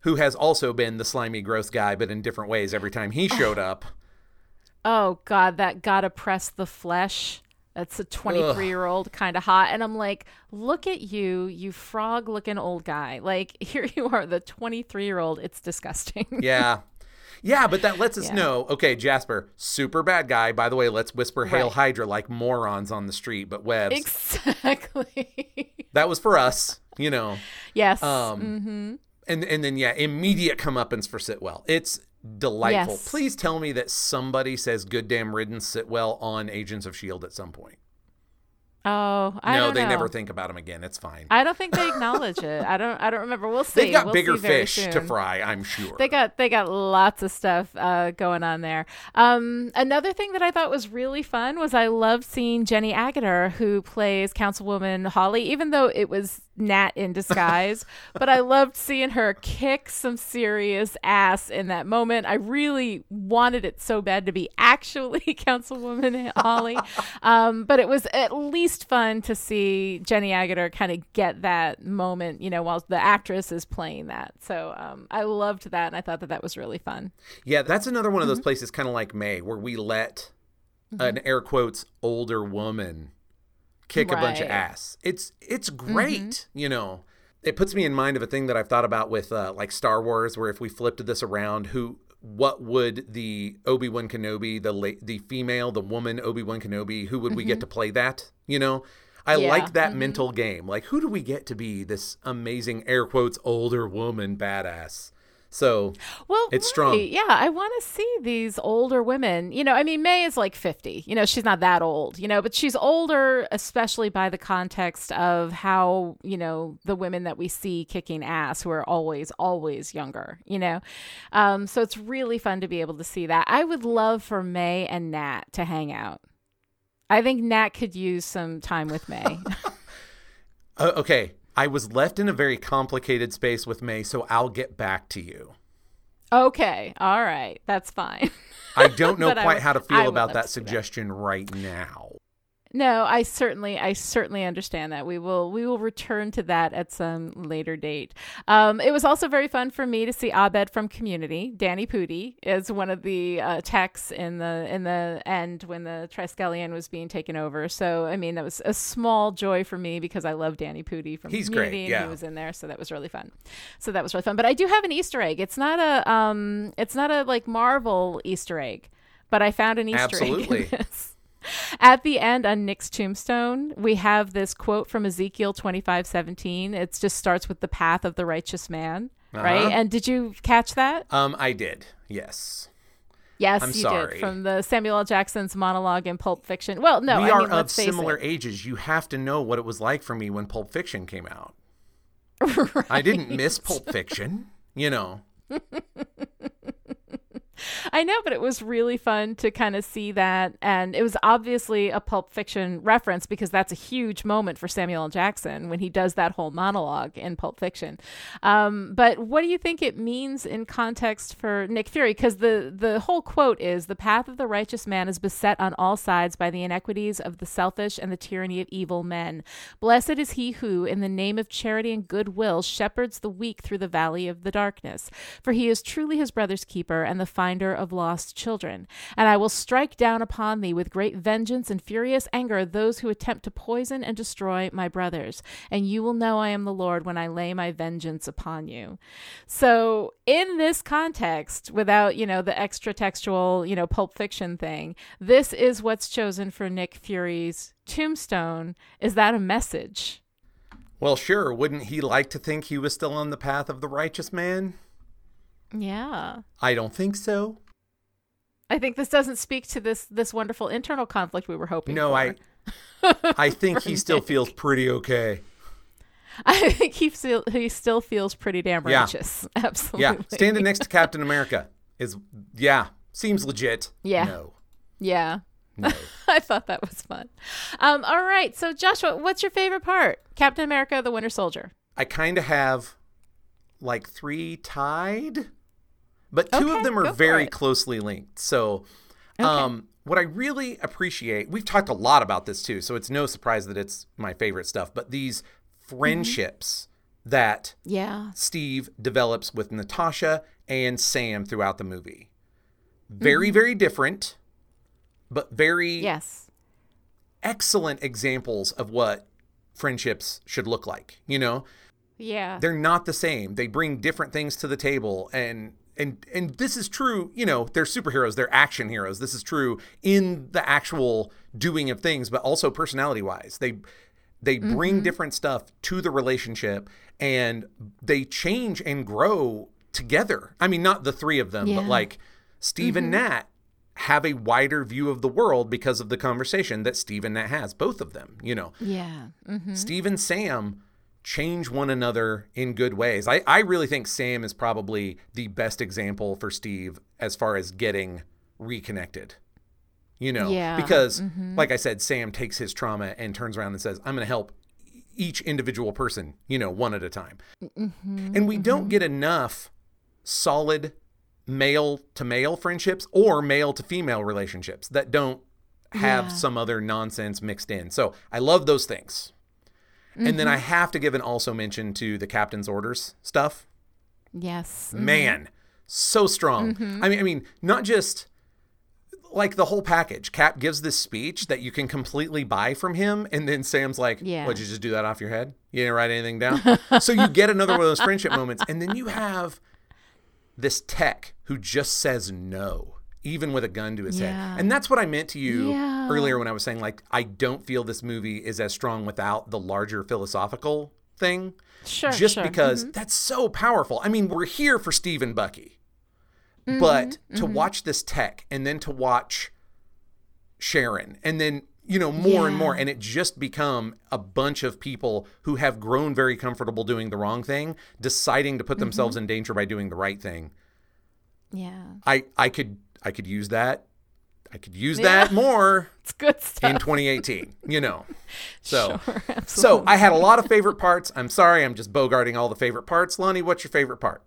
who has also been the slimy, gross guy, but in different ways every time he showed up. Oh, God, that gotta press the flesh. That's a 23 year old kind of hot. And I'm like, look at you, you frog looking old guy. Like, here you are, the 23 year old. It's disgusting. Yeah. Yeah, but that lets us Yeah. know, okay, Jasper, super bad guy. By the way, let's whisper Hail Right. Hydra like morons on the street, but Webs. exactly. that was for us, you know. yes. Um, mm-hmm. And and then yeah, immediate comeuppance for Sitwell. It's delightful. Yes. Please tell me that somebody says "good damn riddance" Sitwell" on Agents of Shield at some point. Oh, I no, they know. never think about him again. It's fine. I don't think they acknowledge it. I don't. I don't remember. We'll see. They've got We'll bigger fish to fry, I'm sure. They got they got lots of stuff uh, going on there. Um, another thing that I thought was really fun was I loved seeing Jenny Agutter, who plays Councilwoman Hawley, even though it was Nat in disguise. but I loved seeing her kick some serious ass in that moment. I really wanted it so bad to be actually Councilwoman Hawley, um, but it was at least fun to see Jenny Agutter kind of get that moment, you know, while the actress is playing that. So um, I loved that, and I thought that that was really fun. yeah, that's another one of Mm-hmm. those places, kind of like May, where we let an air quotes older woman kick a bunch of ass. It's it's mm-hmm. great, you know. It puts me in mind of a thing that I've thought about with uh, like Star Wars, where if we flipped this around, who what would the Obi Wan Kenobi, the la- the female, the woman Obi Wan Kenobi, who would we get mm-hmm. to play that? You know, I Yeah, like that mm-hmm. mental game. Like, who do we get to be this amazing air quotes older woman badass? So Well, It's strong. Yeah, I want to see these older women. You know, I mean, May is like 50. You know, she's not that old, you know, but she's older, especially by the context of how, you know, the women that we see kicking ass who are always, always younger, you know? Um, so it's really fun to be able to see that. I would love for May and Nat to hang out. I think Nat could use some time with May. Uh, okay, I was left in a very complicated space with May, so I'll get back to you. okay. All right. That's fine. I don't know But I quite how to feel about that see that. suggestion right now. No, I certainly, I certainly understand that. We will, we will return to that at some later date. Um, it was also very fun for me to see Abed from Community. Danny Pudi is one of the uh, techs in the in the end when the Triskelion was being taken over. So, I mean, that was a small joy for me because I love Danny Pudi from He's great, Community, and he was in there, so that was really fun. So that was really fun. But I do have an Easter egg. It's not a, um, it's not a like Marvel Easter egg, but I found an Easter Absolutely. egg. This. At the end on Nick's tombstone, we have this quote from Ezekiel twenty five seventeen. It just starts with the path of the righteous man, right? Uh-huh. And did you catch that? Um, I did. Yes. Yes, I'm you sorry. did from the Samuel L. Jackson's monologue in Pulp Fiction. Well, no, we I are mean, of similar it. ages. You have to know what it was like for me when Pulp Fiction came out. I didn't miss Pulp Fiction, you know. I know, but it was really fun to kind of see that. And it was obviously a Pulp Fiction reference because that's a huge moment for Samuel L. Jackson when he does that whole monologue in Pulp Fiction. Um, but what do you think it means in context for Nick Fury? Because the, the whole quote is The path of the righteous man is beset on all sides by the inequities of the selfish and the tyranny of evil men. Blessed is he who, in the name of charity and goodwill, shepherds the weak through the valley of the darkness. For he is truly his brother's keeper and the finder of lost children. And I will strike down upon thee with great vengeance and furious anger those who attempt to poison and destroy my brothers. And you will know I am the Lord when I lay my vengeance upon you. So, in this context, without, you know, the extra textual, you know, pulp fiction thing, this is what's chosen for Nick Fury's tombstone. Is that a message? Well, sure. Wouldn't he like to think he was still on the path of the righteous man? Yeah. I don't think so. I think this doesn't speak to this this wonderful internal conflict we were hoping No, for. I I think he still feels pretty okay. I think he still he still feels pretty damn righteous. Yeah. Absolutely. Yeah, standing next to Captain America is yeah, seems legit. Yeah. No. Yeah. No. I thought that was fun. Um, all right. So Joshua, what's your favorite part? Captain America, the Winter Soldier. I kind of have like three tied, but two Okay, of them are very closely linked. So, um, what I really appreciate, we've talked a lot about this too, so it's no surprise that it's my favorite stuff, but these friendships that Yeah. Steve develops with Natasha and Sam throughout the movie. Mm-hmm. Very, very different, but very Yes. excellent examples of what friendships should look like. You know, Yeah. they're not the same. They bring different things to the table and and and this is true, you know, they're superheroes, they're action heroes. This is true in the actual doing of things, but also personality-wise. They they bring different stuff to the relationship and they change and grow together. I mean, not the three of them, but like Steve and Nat have a wider view of the world because of the conversation that Steve and Nat has, both of them, you know. yeah. hmm Steve and Sam change one another in good ways. I, I really think Sam is probably the best example for Steve as far as getting reconnected. You know, Yeah. because mm-hmm. like I said, Sam takes his trauma and turns around and says, I'm going to help each individual person, you know, one at a time. Mm-hmm. And we don't mm-hmm. get enough solid male to male friendships or male to female relationships that don't have Yeah. some other nonsense mixed in. So I love those things. And then I mm-hmm. have to give an also mention to the captain's orders stuff. Yes. Mm-hmm. Man, so strong. Mm-hmm. I mean, I mean, not just like the whole package. Cap gives this speech that you can completely buy from him, and then Sam's like, Yeah. "Would you just do that off your head? You didn't write anything down." so you get another one of those friendship moments, and then you have this tech who just says no, even with a gun to his Yeah. head, and that's what I meant to you Yeah. earlier when I was saying like I don't feel this movie is as strong without the larger philosophical thing Sure. just sure. because mm-hmm. that's so powerful. I mean, we're here for Steve and Bucky, mm-hmm, but to mm-hmm. watch this tech and then to watch Sharon and then you know more and more, and it just become a bunch of people who have grown very comfortable doing the wrong thing, deciding to put themselves in danger by doing the right thing. Yeah. I I could I could use that. I could use Yeah. that more It's good stuff. in 2018. You know, so. Sure, So. I had a lot of favorite parts. I'm sorry, I'm just bogarting all the favorite parts. Lonnie, what's your favorite part?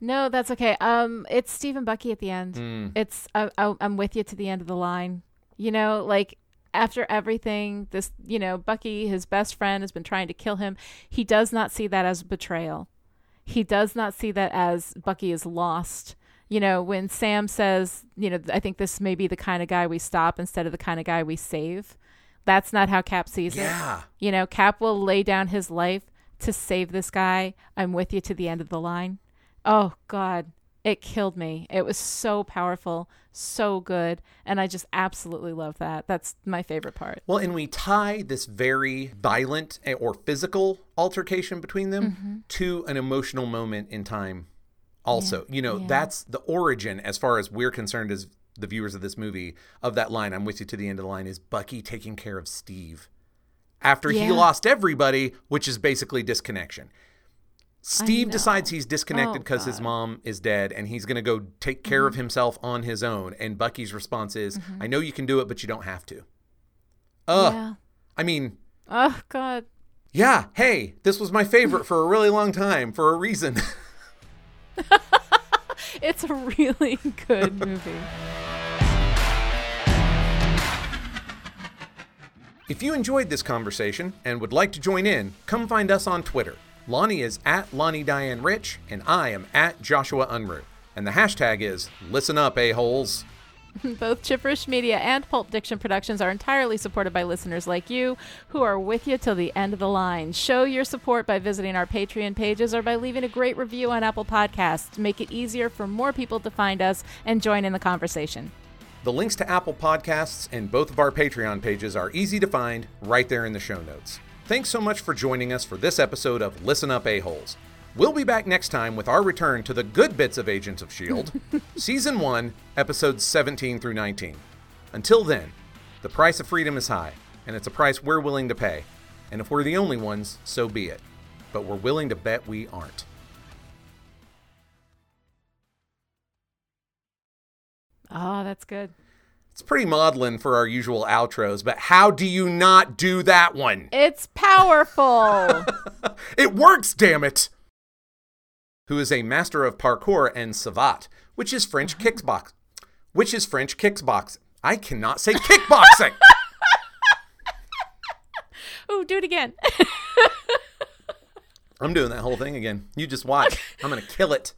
No, that's okay. Um, it's Steve and Bucky at the end. Mm. It's I, I, I'm with you to the end of the line. You know, like after everything, this you know Bucky, his best friend, has been trying to kill him. He does not see that as betrayal. He does not see that as Bucky is lost. You know, when Sam says, you know, I think this may be the kind of guy we stop instead of the kind of guy we save. That's not how Cap sees it. Yeah. You know, Cap will lay down his life to save this guy. I'm with you to the end of the line. Oh, God. It killed me. It was so powerful, so good. And I just absolutely love that. That's my favorite part. Well, and we tie this very violent eh, or physical altercation between them Mm-hmm. to an emotional moment in time. Also, you know, yeah. that's the origin, as far as we're concerned, as the viewers of this movie, of that line. I'm with you to the end of the line. Is Bucky taking care of Steve after he lost everybody, which is basically disconnection. Steve decides he's disconnected Oh, because his Mm-hmm. mom is dead and he's going to go take care of himself on his own. And Bucky's response is, I know you can do it, but you don't have to. Ugh. yeah. I mean, Oh, God. yeah, hey, this was my favorite for a really long time for a reason. It's a really good movie. if you enjoyed this conversation and would like to join in, come find us on Twitter. Lonnie is at Lonnie Diane Rich, and I am at Joshua Unruh. And the hashtag is listen up, a-holes. Both Chipperish Media and Pulp Diction Productions are entirely supported by listeners like you who are with you till the end of the line. Show your support by visiting our Patreon pages or by leaving a great review on Apple Podcasts to make it easier for more people to find us and join in the conversation. The links to Apple Podcasts and both of our Patreon pages are easy to find right there in the show notes. Thanks so much for joining us for this episode of Listen Up A-Holes. We'll be back next time with our return to the good bits of Agents of S.H.I.E.L.D., Season 1, Episodes 17 through 19. Until then, the price of freedom is high, and it's a price we're willing to pay. And if we're the only ones, so be it. But we're willing to bet we aren't. Oh, that's good. It's pretty maudlin for our usual outros, but how do you not do that one? It's powerful. It works, damn it! Who is a master of parkour and savate, which is French kickbox, which is French kickbox. I cannot say kickboxing. Ooh, do it again. I'm doing that whole thing again. You just watch. I'm gonna kill it.